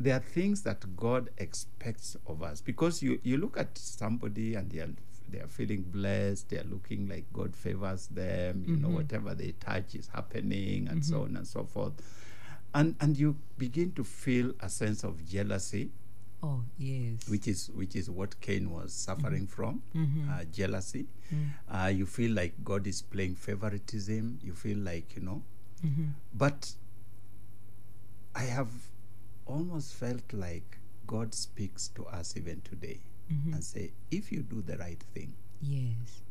S2: There are things that God expects of us because you, you look at somebody and they are they are feeling blessed, they are looking like God favors them, you know, whatever they touch is happening and so on and so forth. And and you begin to feel a sense of jealousy,
S3: Oh, yes.
S2: which is which is what Cain was suffering from,
S3: Mhm.
S2: uh, jealousy.
S3: Mm.
S2: Uh, you feel like God is playing favoritism. You feel like you know,
S3: Mm-hmm.
S2: but I have almost felt like God speaks to us even today
S3: Mhm.
S2: and say, if you do the right thing,
S3: Yes.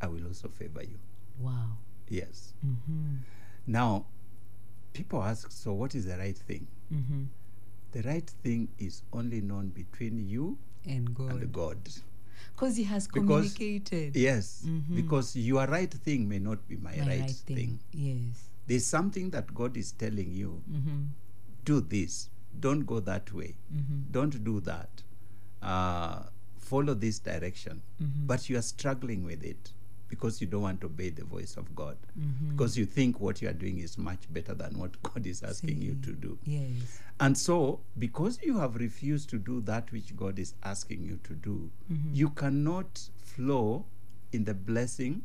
S2: I will also favor you.
S3: Wow.
S2: Yes.
S3: Mm-hmm.
S2: Now, people ask, so what is the right thing?
S3: Mm-hmm.
S2: The right thing is only known between you
S3: And God.
S2: and God.
S3: Because He has
S2: Because-
S3: communicated.
S2: Yes,
S3: Mhm.
S2: because your right thing may not be my,
S3: My
S2: right, thing.
S3: Yes.
S2: There's something that God is telling you,
S3: Mm-hmm.
S2: do this, don't go that way,
S3: Mm-hmm.
S2: don't do that, uh, follow this direction.
S3: Mhm.
S2: But you are struggling with it because you don't want to obey the voice of God,
S3: Mhm.
S2: because you think what you are doing is much better than what God is asking you to do.
S3: Yes.
S2: And so, because you have refused to do that which God is asking you to do,
S3: Mhm.
S2: you cannot flow in the blessing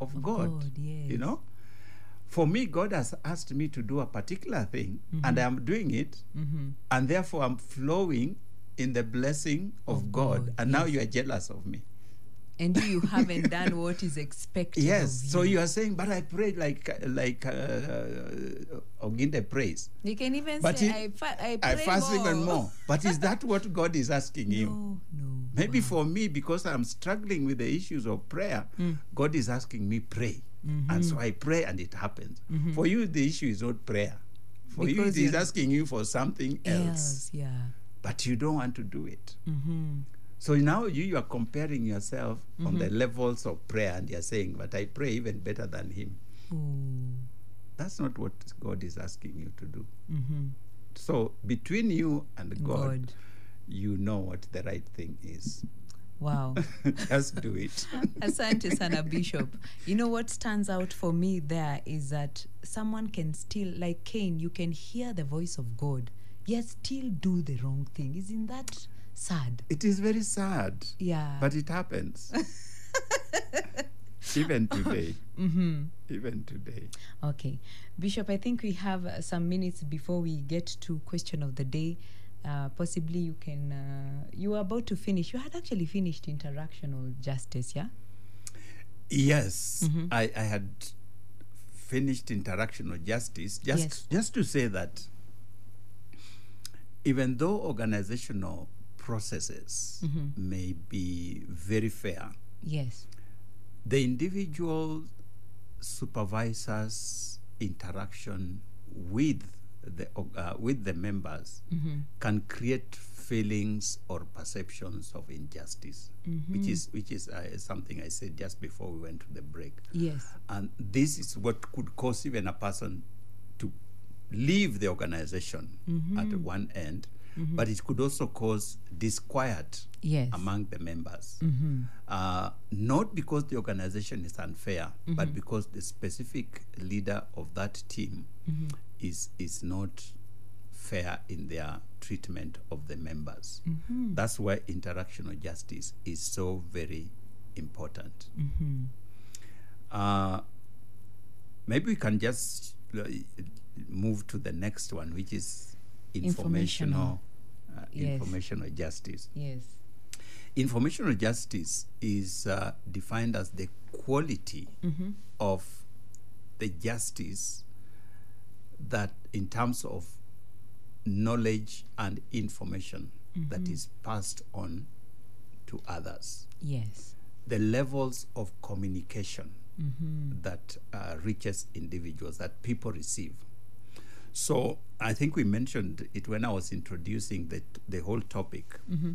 S2: of,
S3: Of
S2: God.
S3: God,
S2: You know? For me, God has asked me to do a particular thing, and I'm doing it,
S3: Mm-hmm.
S2: and therefore I'm flowing in the blessing of,
S3: Of
S2: God.
S3: God,
S2: And now you are jealous of me.
S3: And you haven't done what is expected.
S2: Yes.
S3: of
S2: So
S3: you.
S2: you are saying, but I prayed like like uh, Oginde prays.
S3: You can even
S2: But
S3: say,
S2: he-
S3: I, fa- I,
S2: I fast
S3: more.
S2: even more. But is that what God is asking you?
S3: No, no.
S2: Maybe
S3: wow.
S2: for me, because I'm struggling with the issues of prayer,
S3: Mm.
S2: God is asking me pray,
S3: Mm-hmm.
S2: and so I pray, and it happens. For you, the issue is not prayer. For
S3: Because
S2: you, it
S3: is
S2: asking you for something else,
S3: else, yeah.
S2: but you don't want to do it.
S3: Mm-hmm.
S2: So now you, you are comparing yourself on the levels of prayer, and you're saying, "But I pray even better than him."
S3: Ooh.
S2: That's not what God is asking you to do.
S3: Mm-hmm.
S2: So between you and God,
S3: God.
S2: you know what the right thing is.
S3: Wow.
S2: Just do it.
S3: Asante sana, Bishop. You know what stands out for me there is that someone can still, like Cain, you can hear the voice of God, yet still do the wrong thing. Isn't that sad?
S2: It is very sad,
S3: Yeah.
S2: but it happens. Even today. Even today.
S3: Okay. Bishop, I think we have uh, some minutes before we get to question of the day. Uh, possibly you can, uh, you were about to finish. You had actually finished interactional justice, yeah?
S2: Yes, I, I had finished interactional justice just
S3: Yes.
S2: just to say that even though organizational processes may be very fair,
S3: Yes.
S2: the individual supervisor's interaction with the uh, with the members mm-hmm. can create feelings or perceptions of injustice, mm-hmm. which is which is uh, something I said just before we went to the break.
S3: Yes.
S2: And this is what could cause even a person to leave the organization mm-hmm. at one end, but it could also cause disquiet
S3: Yes.
S2: among the members. Uh, not because the organization is unfair, but because the specific leader of that team is, is not fair in their treatment of the members. That's why interactional justice is so very important. Uh, maybe we can just uh, move to the next one, which is informational, uh,
S3: Yes.
S2: informational justice.
S3: Yes.
S2: Informational justice is uh, defined as the quality of the justice that, in terms of knowledge and information, that mm-hmm. is passed on to others
S3: Yes.
S2: the levels of communication mm-hmm. that uh, reaches individuals that people receive. So I think we mentioned it when I was introducing the the whole topic. Mm-hmm.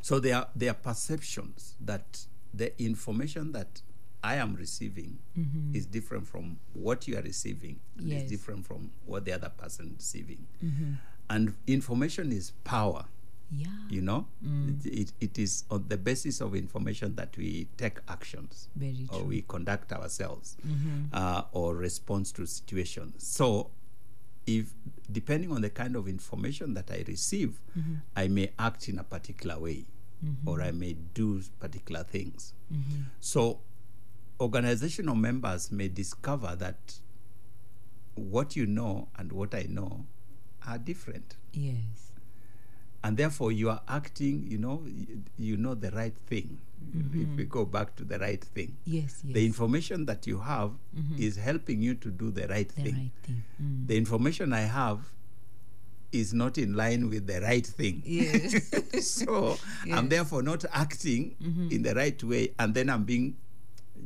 S2: So there are there are perceptions that the information that I am receiving mm-hmm. is different from what you are receiving, and
S3: Yes.
S2: is different from what the other person is receiving. Mm-hmm. And information is power.
S3: Yeah.
S2: you know? Mm. It, it, it is on the basis of information that we take actions
S3: Very
S2: or we conduct ourselves mm-hmm. uh, or respond to situations. So if depending on the kind of information that i receive i may act in a particular way or i may do particular things. So organizational members may discover that what you know and what i know are different
S3: Yes.
S2: and therefore you are acting you know you, know the right thing if mm-hmm. we go back to the right thing
S3: Yes. Yes.
S2: the information that you have mm-hmm. is helping you to do the right
S3: the
S2: thing
S3: right thing. Mm.
S2: the information i have is not in line with the right thing
S3: Yes.
S2: so i'm therefore not acting mm-hmm. in the right way and then i'm being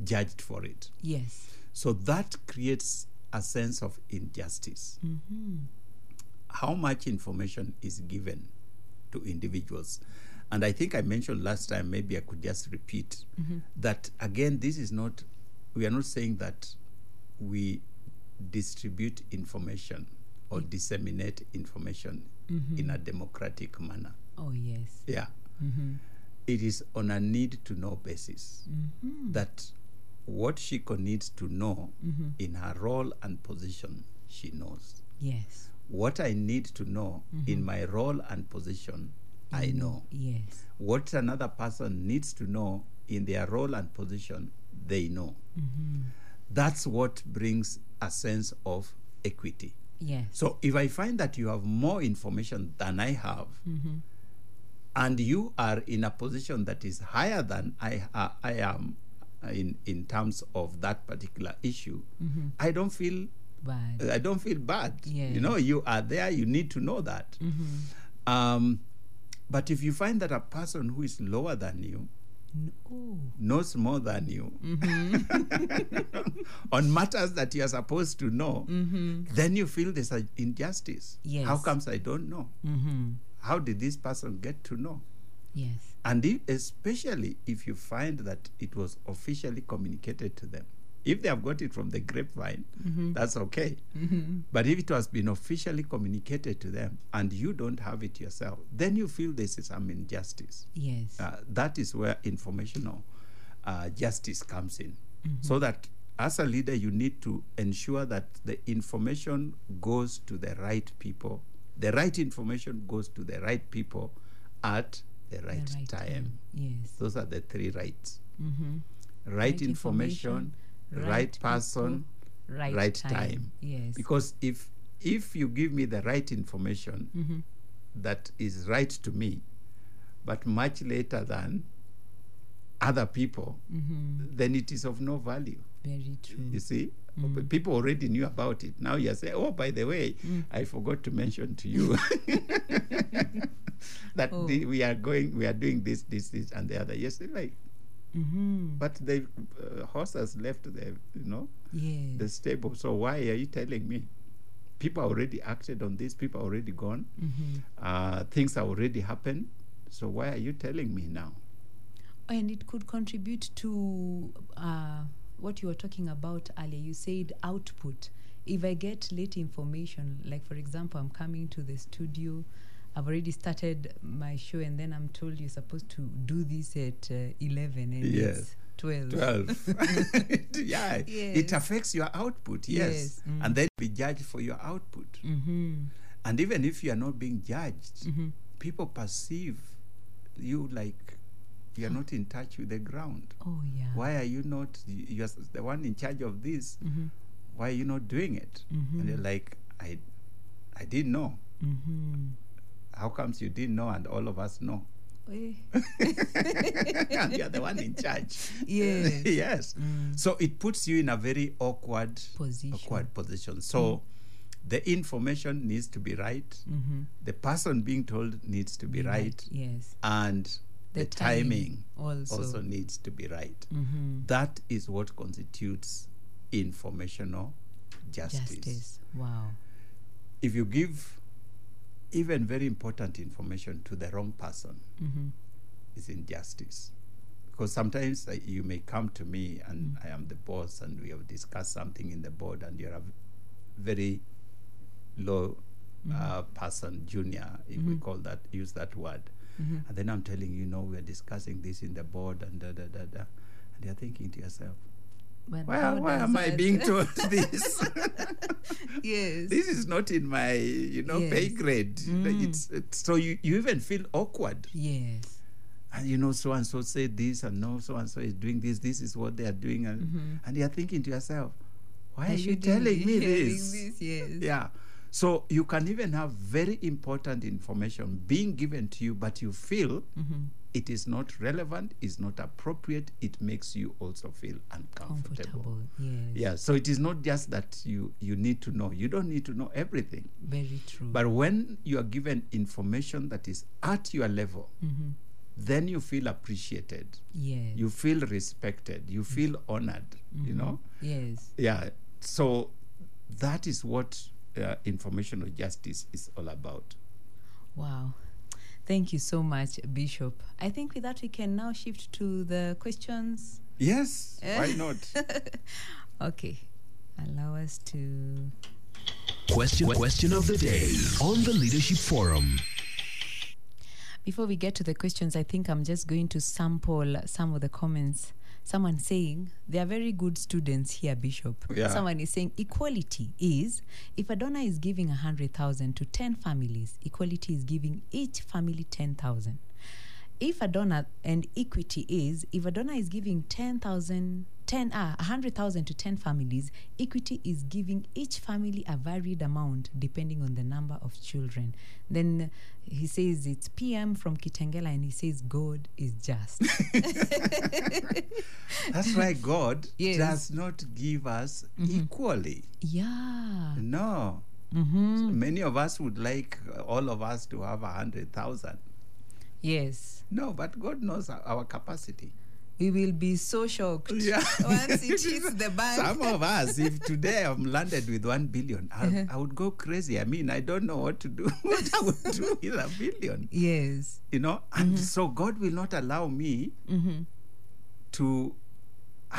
S2: judged for it
S3: yes.
S2: so that creates a sense of injustice. Mm-hmm. How much information is given to individuals? And I think I mentioned last time, maybe I could just repeat mm-hmm. that again, this is not, we are not saying that we distribute information or disseminate information mm-hmm. in a democratic manner.
S3: Oh yes.
S2: Yeah. It is on a need to know basis that what Shiko needs to know mm-hmm. in her role and position, she knows.
S3: Yes.
S2: What I need to know in mm-hmm. my role and position, I mm-hmm. know.
S3: Yes.
S2: What another person needs to know in their role and position, they know. That's what brings a sense of equity.
S3: Yes.
S2: So if I find that you have more information than I have, and you are in a position that is higher than I uh, I am Uh, in in terms of that particular issue, mm-hmm. I don't feel
S3: Bad.
S2: I don't feel bad.
S3: Yes.
S2: You know, you are there. You need to know that. Mm-hmm. Um, but if you find that a person who is lower than you
S3: oh.
S2: knows more than you mm-hmm. on matters that you are supposed to know, then you feel there's an injustice. How comes I don't know?
S3: Mm-hmm.
S2: How did this person get to know?
S3: Yes.
S2: And if, especially if you find that it was officially communicated to them, If they have got it from the grapevine, that's okay. But if it has been officially communicated to them and you don't have it yourself, then you feel this is some injustice.
S3: Yes.
S2: Uh, that is where informational uh, justice comes in. So that as a leader, you need to ensure that the information goes to the right people. The right information goes to the right people at the
S3: The
S2: right, time.
S3: Yes.
S2: Those are the three rights.
S3: Mm-hmm.
S2: Right,
S3: Right
S2: information,
S3: information,
S2: right,
S3: right
S2: person,
S3: people, right
S2: right
S3: time.
S2: time.
S3: Yes.
S2: Because if if you give me the right information
S3: Mm-hmm.
S2: that is right to me, but much later than other people,
S3: Mm-hmm.
S2: then it is of no value.
S3: Very true.
S2: You see,
S3: Mm.
S2: People already knew about it. Now you're saying, "Oh, by the way,
S3: Mm.
S2: I forgot to mention to you that
S3: Oh.
S2: the, we are going, we are doing this, this, this, and the other." Yes, like,
S3: Mm-hmm.
S2: but the uh, horse has left the, you know,
S3: Yes.
S2: the stable. So why are you telling me? People already acted on this. People already gone.
S3: mm-hmm.
S2: Uh, things have already happened. So why are you telling me now?
S3: And it could contribute to uh, what you were talking about earlier. You said output. If I get late information, like for example, I'm coming to the studio, I've already started my show, and then I'm told you're supposed to do this at uh, 11 and
S2: Yes.
S3: it's 12.
S2: 12 yeah it affects your output yes,
S3: Yes, mm.
S2: and then be judged for your output
S3: Mm-hmm.
S2: and even if you are not being judged
S3: Mm-hmm.
S2: people perceive you like you're not in touch with the ground
S3: Oh, yeah.
S2: why are you not you're the one in charge of this
S3: Mm-hmm.
S2: why are you not doing it and they're like i i didn't know
S3: Mm-hmm.
S2: How comes you didn't know and all of us know and you're the one in charge
S3: Yes.
S2: yes
S3: Mm.
S2: so it puts you in a very awkward
S3: Position.
S2: awkward position so the information needs to be right
S3: Mm-hmm.
S2: the person being told needs to be right,
S3: Yes.
S2: and the,
S3: The timing
S2: timing,
S3: also.
S2: needs to be right
S3: Mm-hmm.
S2: That is what constitutes informational justice.
S3: Justice. Wow.
S2: if you give even very important information to the wrong person
S3: Mm-hmm.
S2: it's injustice because sometimes you may come to me and
S3: Mm.
S2: I am the boss and we have discussed something in the board and you're a very low
S3: Mm-hmm.
S2: uh, person, junior, if we call that, use that word.
S3: Mm-hmm.
S2: And then I'm telling you, no, we're discussing this in the board and da da da da. And you're thinking to yourself,
S3: But
S2: why, why am I being told this?
S3: yes.
S2: this is not in my, you know, pay grade.
S3: Mm.
S2: It's, it's so you, you even feel awkward.
S3: yes.
S2: and you know so and so said this and no so and so is doing this this is what they are doing and and you're thinking to yourself why
S3: Mm-hmm. I
S2: are you telling me this,
S3: this, yes.
S2: yeah so you can even have very important information being given to you but you feel
S3: Mm-hmm.
S2: it is not relevant is not appropriate it makes you also feel uncomfortable
S3: Comfortable. Yes.
S2: yeah so it is not just that you you need to know you don't need to know everything
S3: Very true.
S2: but when you are given information that is at your level
S3: mm-hmm.
S2: then you feel appreciated
S3: yes.
S2: you feel respected you feel honored you know
S3: yes.
S2: yeah so that is what uh, informational justice is all about
S3: Wow. Thank you so much, Bishop. I think with that we can now shift to the questions.
S2: yes why not
S3: Okay. Allow us to.
S1: Question question of the day on the Leadership Forum.
S3: Before we get to the questions, I think I'm just going to sample some of the comments. Someone saying they are very good students here, Bishop.
S2: Yeah.
S3: Someone is saying equality is if a donor is giving a hundred thousand to ten families, equality is giving each family ten thousand. If a donor and equity is if a donor is giving 10,000 10 ah, 100,000 to 10 families, equity is giving each family a varied amount depending on the number of children. Then he says it's PM from Kitengela and he says God is just.
S2: that's why god
S3: Yes.
S2: does not give us equally
S3: yeah.
S2: no
S3: Mm-hmm.
S2: many of us would like all of us to have a hundred thousand
S3: Yes.
S2: no but god knows our, capacity
S3: We will be so shocked
S2: Yeah.
S3: once it hits the bank.
S2: Some of us, if today I'm landed with one billion, I, I would go crazy. I mean, I don't know what to do, what I would do with a billion,
S3: yes.
S2: you know. And so God will not allow me
S3: Mm-hmm.
S2: to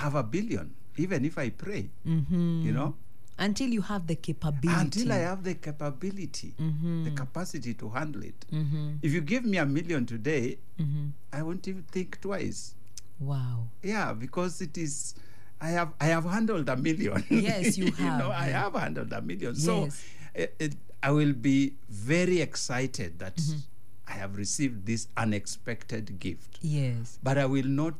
S2: have a billion. even if I pray.
S3: Mm-hmm.
S2: You know,
S3: Until you have the capability.
S2: until I have the capability, mm-hmm. the capacity to handle it. Mm-hmm. If you give me a million today, mm-hmm. I won't even think twice.
S3: Wow.
S2: Yeah, because it is. I have I have handled a million.
S3: Yes, you
S2: know,
S3: have,
S2: I have handled a million. So
S3: Yes.
S2: it, it, I will be very excited that
S3: Mm-hmm.
S2: I have received this unexpected gift.
S3: Yes.
S2: But I will not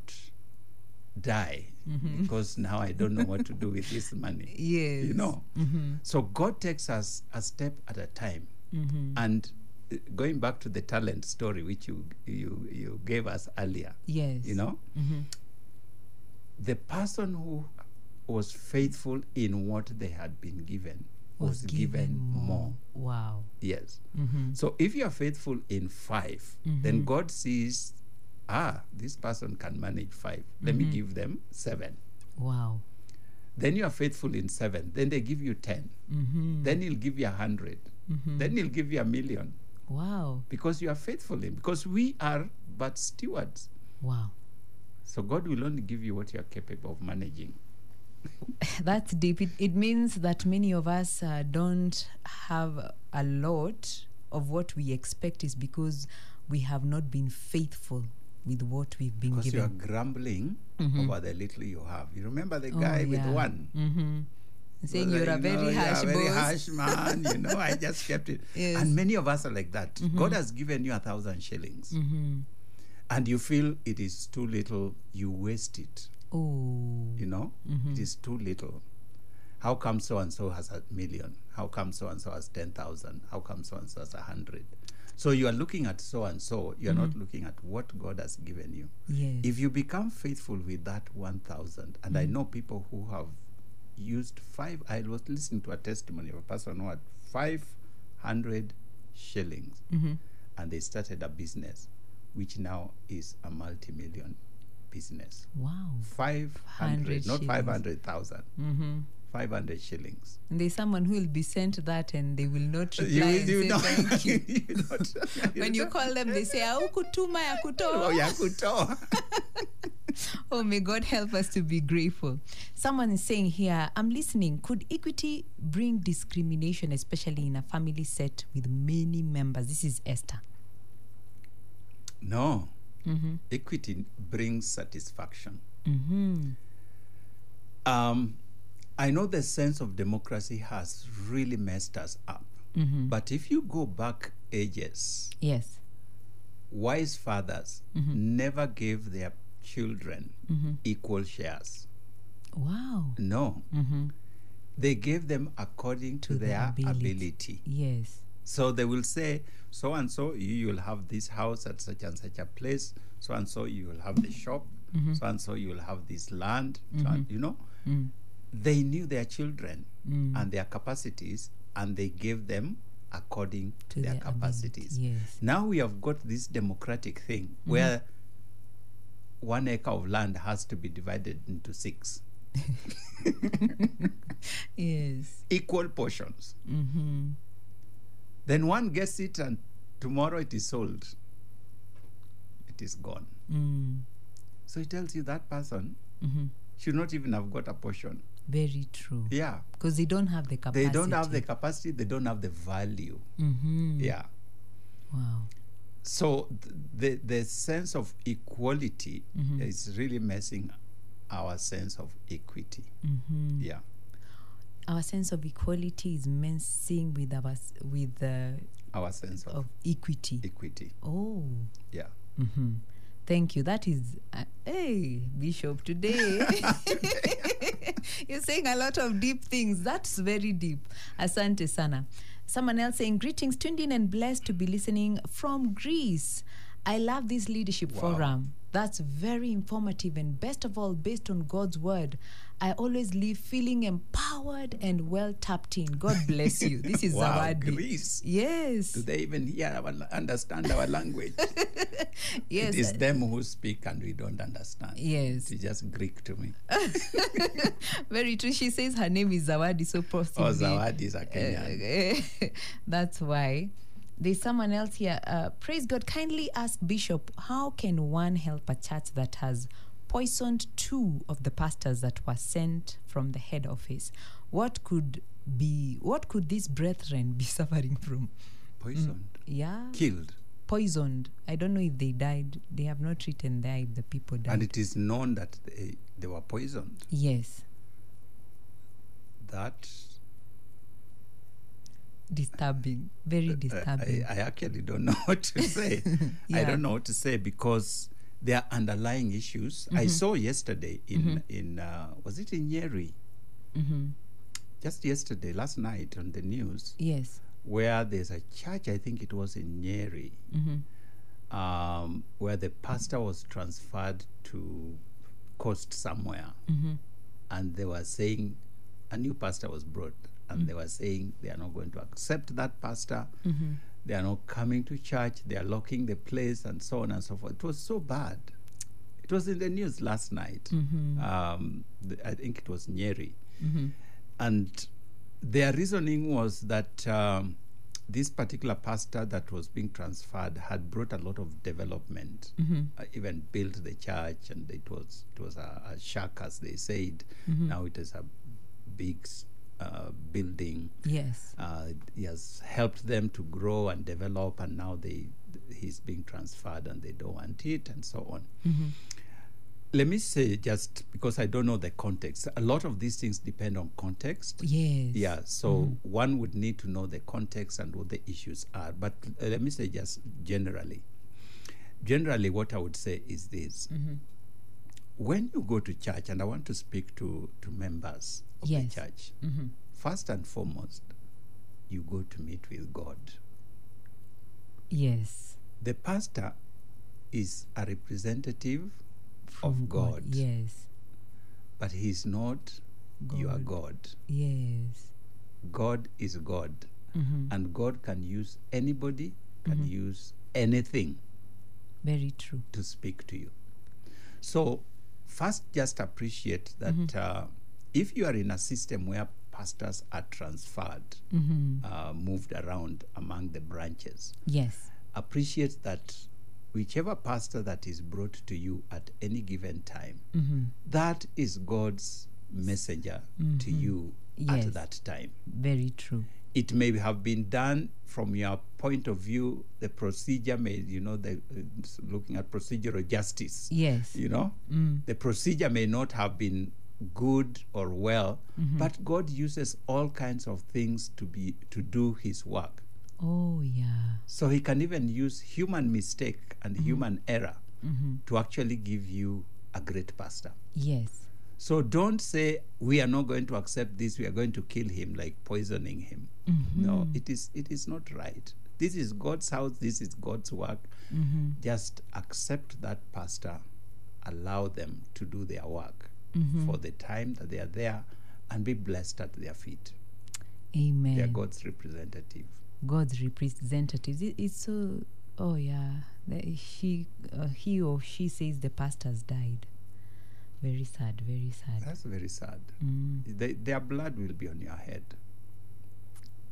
S2: die
S3: Mm-hmm.
S2: because now I don't know what to do with this money.
S3: Yes.
S2: You know.
S3: Mm-hmm.
S2: So God takes us a step at a time. And uh, going back to the talent story which you you you gave us earlier,
S3: Yes.
S2: you know, the person who was faithful in what they had been given was, given, more.
S3: Wow.
S2: Yes.
S3: Mm-hmm.
S2: So if you are faithful in 5 then God sees, ah, this person can manage five. Let
S3: Mm-hmm.
S2: me give them seven.
S3: Wow.
S2: Then you are faithful in seven. Then they give you 10.
S3: Mm-hmm.
S2: Then he'll give you a 100. Then he'll give you a million
S3: Wow.
S2: because you are faithful in. Because we are but stewards.
S3: Wow.
S2: So God will only give you what you are capable of managing.
S3: That's deep. It, it means that many of us uh, don't have a lot of what we expect is because we have not been faithful with what we've been given.
S2: Because you are grumbling over the little you have. You remember the
S3: Oh,
S2: guy with one?
S3: Mm-hmm. Saying you're a
S2: you
S3: very
S2: know, yeah,
S3: harsh
S2: very
S3: boss.
S2: harsh man. You know, I just kept it.
S3: Yes. Mm-hmm.
S2: And many of us are like that. God has given you a thousand shillings, and you feel it is too little. You waste it.
S3: Oh.
S2: You know,
S3: Mm-hmm.
S2: It is too little. How come so and so has a million? How come so and so has ten thousand? How come so and so has a hundred? So you are looking at so and so. You are not mm-hmm. looking at what God has given you.
S3: Yes.
S2: If you become faithful with that 1,000, and I mm-hmm. know people who have used five, I was listening to a testimony of a person who had 500 shillings mm-hmm. and they started a business which now is a multi million business.
S3: wow.
S2: 500, not
S3: shillings.
S2: 500,000,
S3: Mm-hmm.
S2: 500 shillings.
S3: And there's someone who will be sent that and they will not reply
S2: You, you
S3: say
S2: know,
S3: thank you.
S2: you don't-
S3: when you call them, they say, Aukutuma ya
S2: Oh,
S3: kutoa."
S2: ya kutoa.
S3: Oh, may God help us to be grateful. Someone is saying here, I'm listening. Could equity bring discrimination, especially in a family set with many members? This is Esther.
S2: No. Equity brings satisfaction.
S3: Mm-hmm.
S2: Um, I know the sense of democracy has really messed us up. Mm-hmm. But if you go back ages,
S3: Yes.
S2: wise fathers mm-hmm. never gave their children mm-hmm. equal shares.
S3: Wow.
S2: No. They gave them according to,
S3: To their
S2: their
S3: ability.
S2: ability.
S3: Yes.
S2: So they will say, so and so, you will have this house at such and such a place. So and so, you will have the shop. So and so, you will have this land. So and- you know, mm. They knew their children and their capacities, and they gave them according to, their,
S3: their
S2: capacities.
S3: yes.
S2: Now we have got this democratic thing where one acre of land has to be divided into six
S3: Yes.
S2: equal portions.
S3: Mm-hmm.
S2: Then one gets it, and tomorrow it is sold. It is gone.
S3: Mm.
S2: So it tells you that person
S3: Mm-hmm.
S2: should not even have got a portion.
S3: Very true.
S2: Yeah.
S3: Because they don't have the capacity.
S2: They don't have the capacity, they don't have the value.
S3: Mm-hmm.
S2: Yeah.
S3: Wow.
S2: So th- the, the sense of equality
S3: Mm-hmm.
S2: is really messing our sense of equity.
S3: Mm-hmm.
S2: Yeah.
S3: Our sense of equality is messing with our with the
S2: Our sense of
S3: of equity.
S2: equity.
S3: Oh.
S2: Yeah.
S3: Mm-hmm. Thank you. That is, uh, hey, Bishop, today you're saying a lot of deep things. That's very deep. Asante sana. Someone else saying, Greetings, tuned in and blessed to be listening from Greece. I love this leadership
S2: Wow.
S3: forum. That's very informative and best of all, based on God's word. I always leave feeling empowered and well tapped in. God bless you. This is
S2: Wow,
S3: Zawadi.
S2: Greece.
S3: Yes.
S2: Do they even hear our, understand our language?
S3: yes.
S2: It is them who speak and we don't understand.
S3: Yes.
S2: It's just Greek to me.
S3: Very true. She says her name is Zawadi, so possibly.
S2: Oh, Zawadi is a Kenyan.
S3: That's why. There's someone else here. Uh, praise God. Kindly ask Bishop, how can one help a church that has poisoned two of the pastors that were sent from the head office. What could be what could these brethren be suffering from?
S2: Poisoned,
S3: Yeah.
S2: killed.
S3: Poisoned. I don't know if they died. They have not written there if the people died.
S2: And it is known that they, they were poisoned.
S3: yes.
S2: That
S3: Disturbing. Very
S2: uh,
S3: disturbing.
S2: I, I actually don't know what to say. I don't know what to say because there are underlying issues. I
S3: Mm-hmm.
S2: saw yesterday in in uh, was it in Nyeri?
S3: mm-hmm.
S2: Just yesterday, last night on the news,
S3: yes.
S2: where there's a church. I think it was in Nyeri,
S3: Mm-hmm.
S2: um, where the pastor was transferred to coast somewhere,
S3: Mm-hmm.
S2: and they were saying a new pastor was brought, and
S3: Mm.
S2: they were saying they are not going to accept that pastor.
S3: Mm-hmm.
S2: They are not coming to church. They are locking the place, and so on and so forth. It was so bad. It was in the news last night.
S3: Mm-hmm.
S2: Um, I think it was Nyeri,
S3: Mm-hmm.
S2: and their reasoning was that um, this particular pastor that was being transferred had brought a lot of development,
S3: Mm-hmm.
S2: uh, even built the church, and it was it was a, a shack, as they said.
S3: Mm-hmm.
S2: Now it is a big uh, building.
S3: Yes.
S2: Uh, he has helped them to grow and develop, and now they he's being transferred, and they don't want it, and so on.
S3: Mm-hmm.
S2: Let me say just because I don't know the context. A lot of these things depend on context.
S3: Yes.
S2: Yeah, so one would need to know the context and what the issues are. But uh, let me say just generally. Generally, what I would say is this:
S3: Mm-hmm.
S2: when you go to church, and I want to speak to to members of
S3: Yes.
S2: the church,
S3: Mm-hmm.
S2: first and foremost, you go to meet with God.
S3: Yes.
S2: The pastor is a representative
S3: From
S2: of God,
S3: Yes.
S2: but he's not your God.
S3: Yes.
S2: God is God,
S3: Mm-hmm.
S2: and God can use anybody, can use anything
S3: Very true.
S2: to speak to you. So, first, just appreciate that uh, if you are in a system where pastors are transferred,
S3: Mm-hmm.
S2: uh, moved around among the branches,
S3: Yes.
S2: appreciate that whichever pastor that is brought to you at any given time,
S3: Mm-hmm.
S2: that is God's messenger to you
S3: Yes.
S2: at that time.
S3: Very true.
S2: it may have been done from your point of view the procedure may you know the uh, looking at procedural justice
S3: Yes.
S2: you know the procedure may not have been good or well mm-hmm. but god uses all kinds of things to be to do his work
S3: Oh yeah.
S2: so he can even use human mistake and mm-hmm. human error
S3: Mm-hmm.
S2: to actually give you a great pastor
S3: Yes.
S2: so don't say we are not going to accept this. We are going to kill him, like poisoning him. Mm-hmm. No, it is it is not right. This is God's house. This is God's work. Just accept that pastor. Allow them to do their work for the time that they are there, and be blessed at their feet.
S3: Amen.
S2: They are God's representative.
S3: God's representatives. It, it's so. Oh yeah. The- She, uh, he or she says the pastor's died. Very sad. Very sad.
S2: That's very sad.
S3: Mm.
S2: They, their blood will be on your head.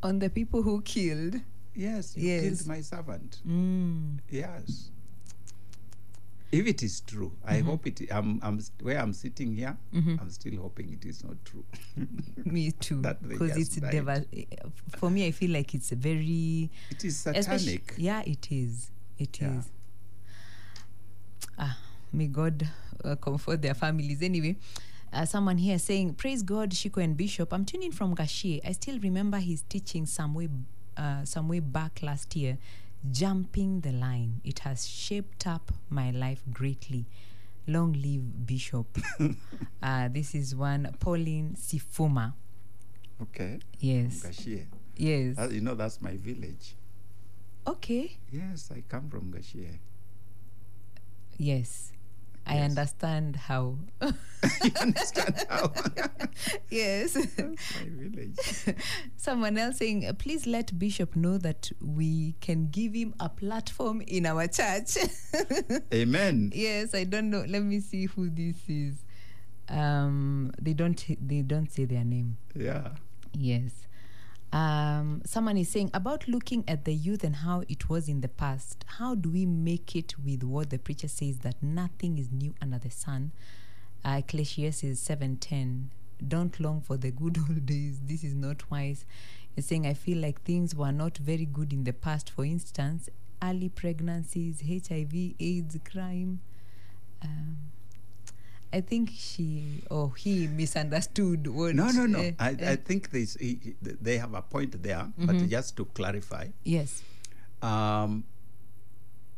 S3: On the people who killed.
S2: Yes, you
S3: Yes.
S2: killed my servant.
S3: Mm.
S2: Yes. If it is true, I hope it. I'm, I'm where I'm sitting here. I'm still hoping it is not true.
S3: Me too. Because it's deva- For me, I feel like it's a very.
S2: it is satanic.
S3: Yeah, it is. It is.
S2: Yeah.
S3: Ah, may God uh, comfort their families. Anyway, uh, someone here saying, "Praise God, Shiko and Bishop." I'm tuning from Gachie. I still remember his teaching some way, uh, some way back last year. Jumping the line. It has shaped up my life greatly. Long live Bishop. uh, this is one Pauline Sifuma.
S2: Okay.
S3: Yes.
S2: Gachie.
S3: Yes.
S2: That- you know, that's my village.
S3: Okay.
S2: Yes, I come from Gachie.
S3: Yes. I
S2: Yes.
S3: understand how.
S2: you understand how?
S3: yes.
S2: that's my village.
S3: Someone else saying, "Uh, please let Bishop know that we can give him a platform in our church.
S2: Amen.
S3: yes, I don't know. Let me see who this is. Um, they don't. They don't say their name.
S2: Yeah.
S3: Yes. Um, someone is saying about looking at the youth and how it was in the past. How do we make it with what the preacher says that nothing is new under the sun? Uh, Ecclesiastes seven ten. Don't long for the good old days. This is not wise. It's saying I feel like things were not very good in the past. For instance, early pregnancies, HIV, AIDS, crime. Um, I think she or he misunderstood what.
S2: No, no, no.
S3: uh,
S2: I, I think this, he- he- they have a point there,
S3: Mm-hmm.
S2: but just to clarify,
S3: yes.
S2: um,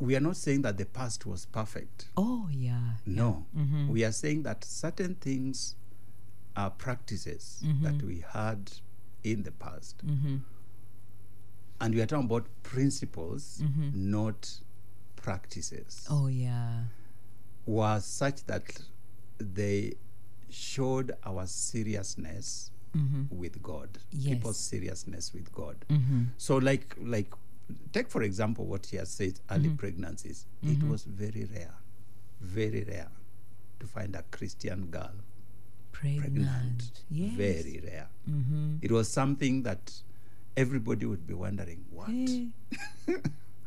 S2: we are not saying that the past was perfect.
S3: Oh yeah.
S2: No. We are saying that certain things are practices that we had in the past. And we are talking about principles, not practices,
S3: Oh yeah.
S2: was such that they showed our seriousness mm-hmm. with God,
S3: Yes.
S2: people's seriousness with God. Mm-hmm. So, like, like, take for example what he has said: early mm-hmm. pregnancies. It was very rare, very rare, to find a Christian girl
S3: Pregnant.
S2: pregnant.
S3: Yes.
S2: Very rare. It was something that everybody would be wondering, what?
S3: Eh.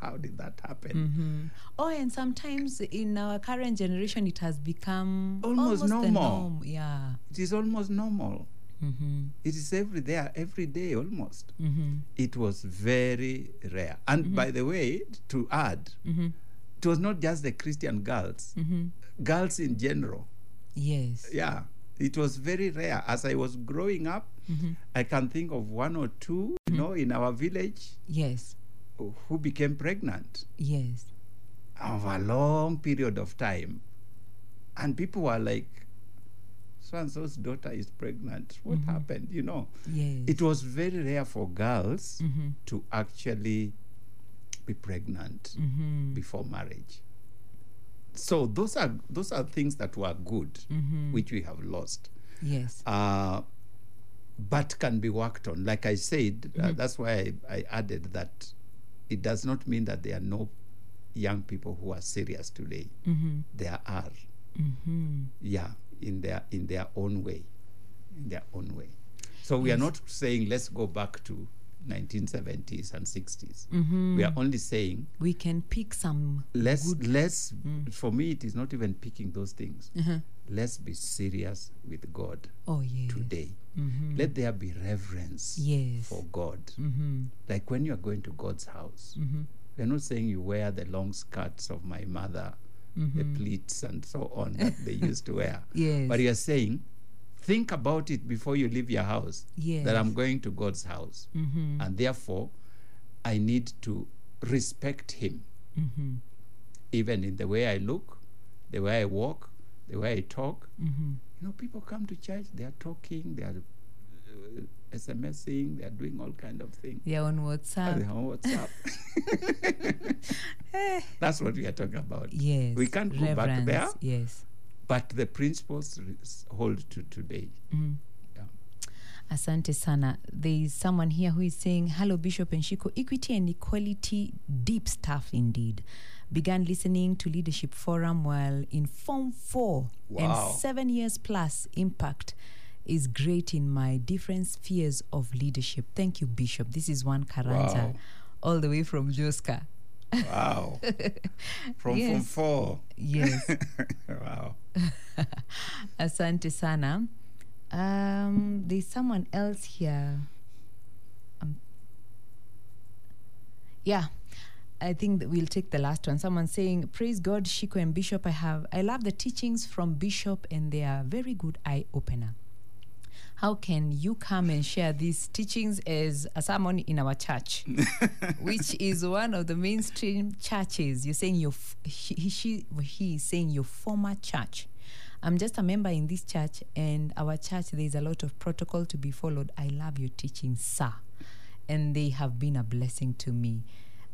S2: How did that happen?
S3: Oh, and sometimes in our current generation, it has become
S2: Almost
S3: the
S2: normal.
S3: norm. Yeah.
S2: It is almost normal.
S3: Mm-hmm.
S2: It is every there, every day almost.
S3: Mm-hmm.
S2: It was very rare. And by the way, to add,
S3: Mm-hmm.
S2: it was not just the Christian girls, girls in general.
S3: Yes.
S2: Yeah, it was very rare. As I was growing up,
S3: Mm-hmm.
S2: I can think of one or two, you know, in our village
S3: Yes.
S2: Who became pregnant
S3: Yes.
S2: Over a long period of time. And people were like, so and so's daughter is pregnant. What happened? You know,
S3: Yes.
S2: it was very rare for girls
S3: Mm-hmm.
S2: to actually be pregnant
S3: Mm-hmm.
S2: before marriage. So those are those are things that were good,
S3: Mm-hmm.
S2: which we have lost,
S3: yes.
S2: uh, but can be worked on. Like I said, uh,
S3: Mm-hmm.
S2: that's why I, I added that it does not mean that there are no young people who are serious today.
S3: Mm-hmm.
S2: There are, yeah, in their in their own way, in their own way. So we are not saying let's go back to 1970s and 60s.
S3: Mm-hmm.
S2: We are only saying
S3: We can pick some.
S2: let's let's for me it is not even picking those things. Let's be serious with God
S3: Oh yes.
S2: today. Let there be reverence
S3: Yes.
S2: for God.
S3: Mm-hmm.
S2: Like when you are going to God's house, we're not saying you wear the long skirts of my mother, the pleats and so on that they used to wear.
S3: Yes.
S2: But you're saying, think about it before you leave your house. That
S3: Yes. Mm-hmm.
S2: I'm going to God's house. And therefore, I need to respect Him.
S3: Mm-hmm.
S2: Even in the way I look, the way I walk, the way I talk.
S3: Mm-hmm.
S2: You know, people come to church, they are talking, they are uh, SMSing, they are doing all kind of things.
S3: They're on WhatsApp.
S2: are on WhatsApp. That's what we are talking about.
S3: Yes.
S2: We can't go back there,
S3: Yes.
S2: but the principles hold to today. Yeah.
S3: Asante sana. There is someone here who is saying, Hello, Bishop and Shiko. Equity and equality, deep stuff indeed. Began listening to Leadership Forum while in Form 4
S2: Wow.
S3: and seven years plus impact is great in my different spheres of leadership. Thank you, Bishop. This is one Karanja,
S2: Wow.
S3: all the way from Joska.
S2: Wow. From Form 4.
S3: Yes.
S2: wow.
S3: Asante sana. Um, there's someone else here. Um, yeah, I think that we'll take the last one. Someone saying, "Praise God, Shiko and Bishop. I have I love the teachings from Bishop, and they are very good eye opener." How can you come and share these teachings as a sermon in our church, which is one of the mainstream churches? You're saying your f- he, she he is saying your former church. I'm just a member in this church, and our church there is a lot of protocol to be followed. I love your teachings, sir, and they have been a blessing to me.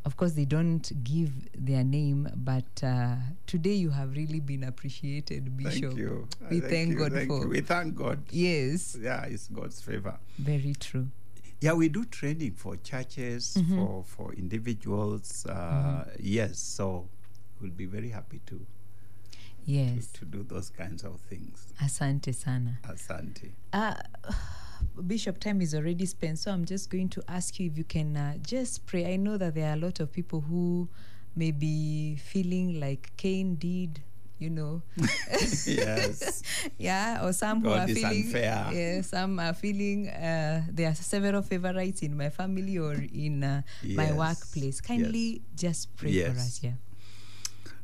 S3: Of course, they don't give their name, but uh, today you have really been appreciated, Bishop.
S2: Thank you.
S3: We thank,
S2: you,
S3: God
S2: thank
S3: for.
S2: you. We thank God.
S3: Yes,
S2: Yeah, it's God's favor.
S3: very true.
S2: Yeah, we do training for churches,
S3: Mm-hmm.
S2: for for individuals. Uh, Yes, so we'll be very happy to,
S3: Yes,
S2: to do those kinds of things.
S3: asante sana.
S2: Asante.
S3: Uh, Bishop, time is already spent, so I'm just going to ask you if you can uh, just pray. I know that there are a lot of people who may be feeling like Cain did, you know.
S2: yes.
S3: yeah, or some who are feeling.
S2: unfair.
S3: Yeah, some are feeling uh, there are several favorites in my family or in uh, my workplace. Kindly just pray for us. Yeah.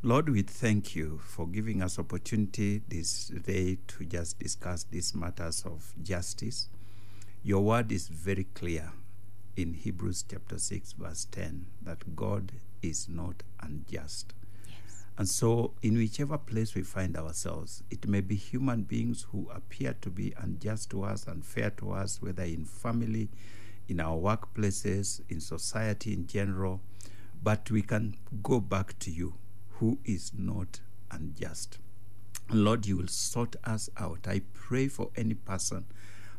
S2: Lord, we thank you for giving us opportunity this day to just discuss these matters of justice. Your word is very clear in Hebrews chapter 6 verse 10 that God is not unjust. Yes. And so, in whichever place we find ourselves, it may be human beings who appear to be unjust to us, unfair to us, whether in family, in our workplaces, in society in general, but we can go back to you, who is not unjust. Lord, you will sort us out. I pray for any person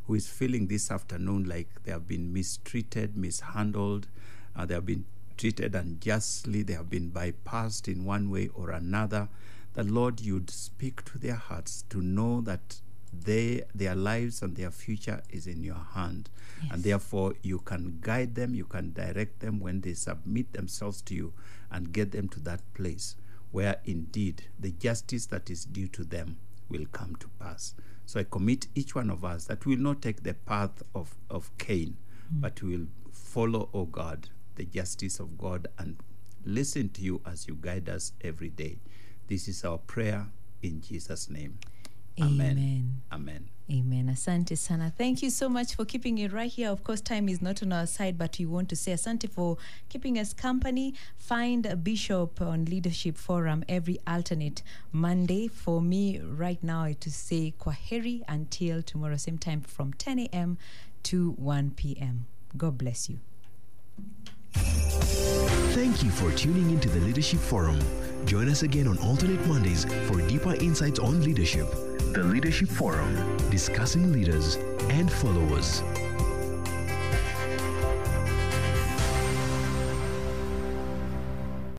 S2: who is feeling this afternoon like they have been mistreated, mishandled, uh, they have been treated unjustly, they have been bypassed in one way or another. the Lord, you'd speak to their hearts to know that they their lives and their future is in your hand and therefore you can guide them you can direct them when they submit themselves to you and get them to that place where indeed the justice that is due to them will come to pass. So i commit each one of us that we will not take the path of, of cain mm. but we will follow o god the justice of god and listen to you as you guide us every day. This is our prayer in jesus name
S3: Amen.
S2: Amen.
S3: Amen. Asante sana. Thank you so much for keeping it right here. Of course, time is not on our side, but we want to say asante for keeping us company. Find a bishop on Leadership Forum every alternate Monday. For me, right now, to say kwaheri until tomorrow, same time from 10 a.m. to 1 p.m. God bless you.
S1: Thank you for tuning into the Leadership Forum. Join us again on alternate Mondays for deeper insights on leadership. The Leadership Forum, discussing leaders and followers.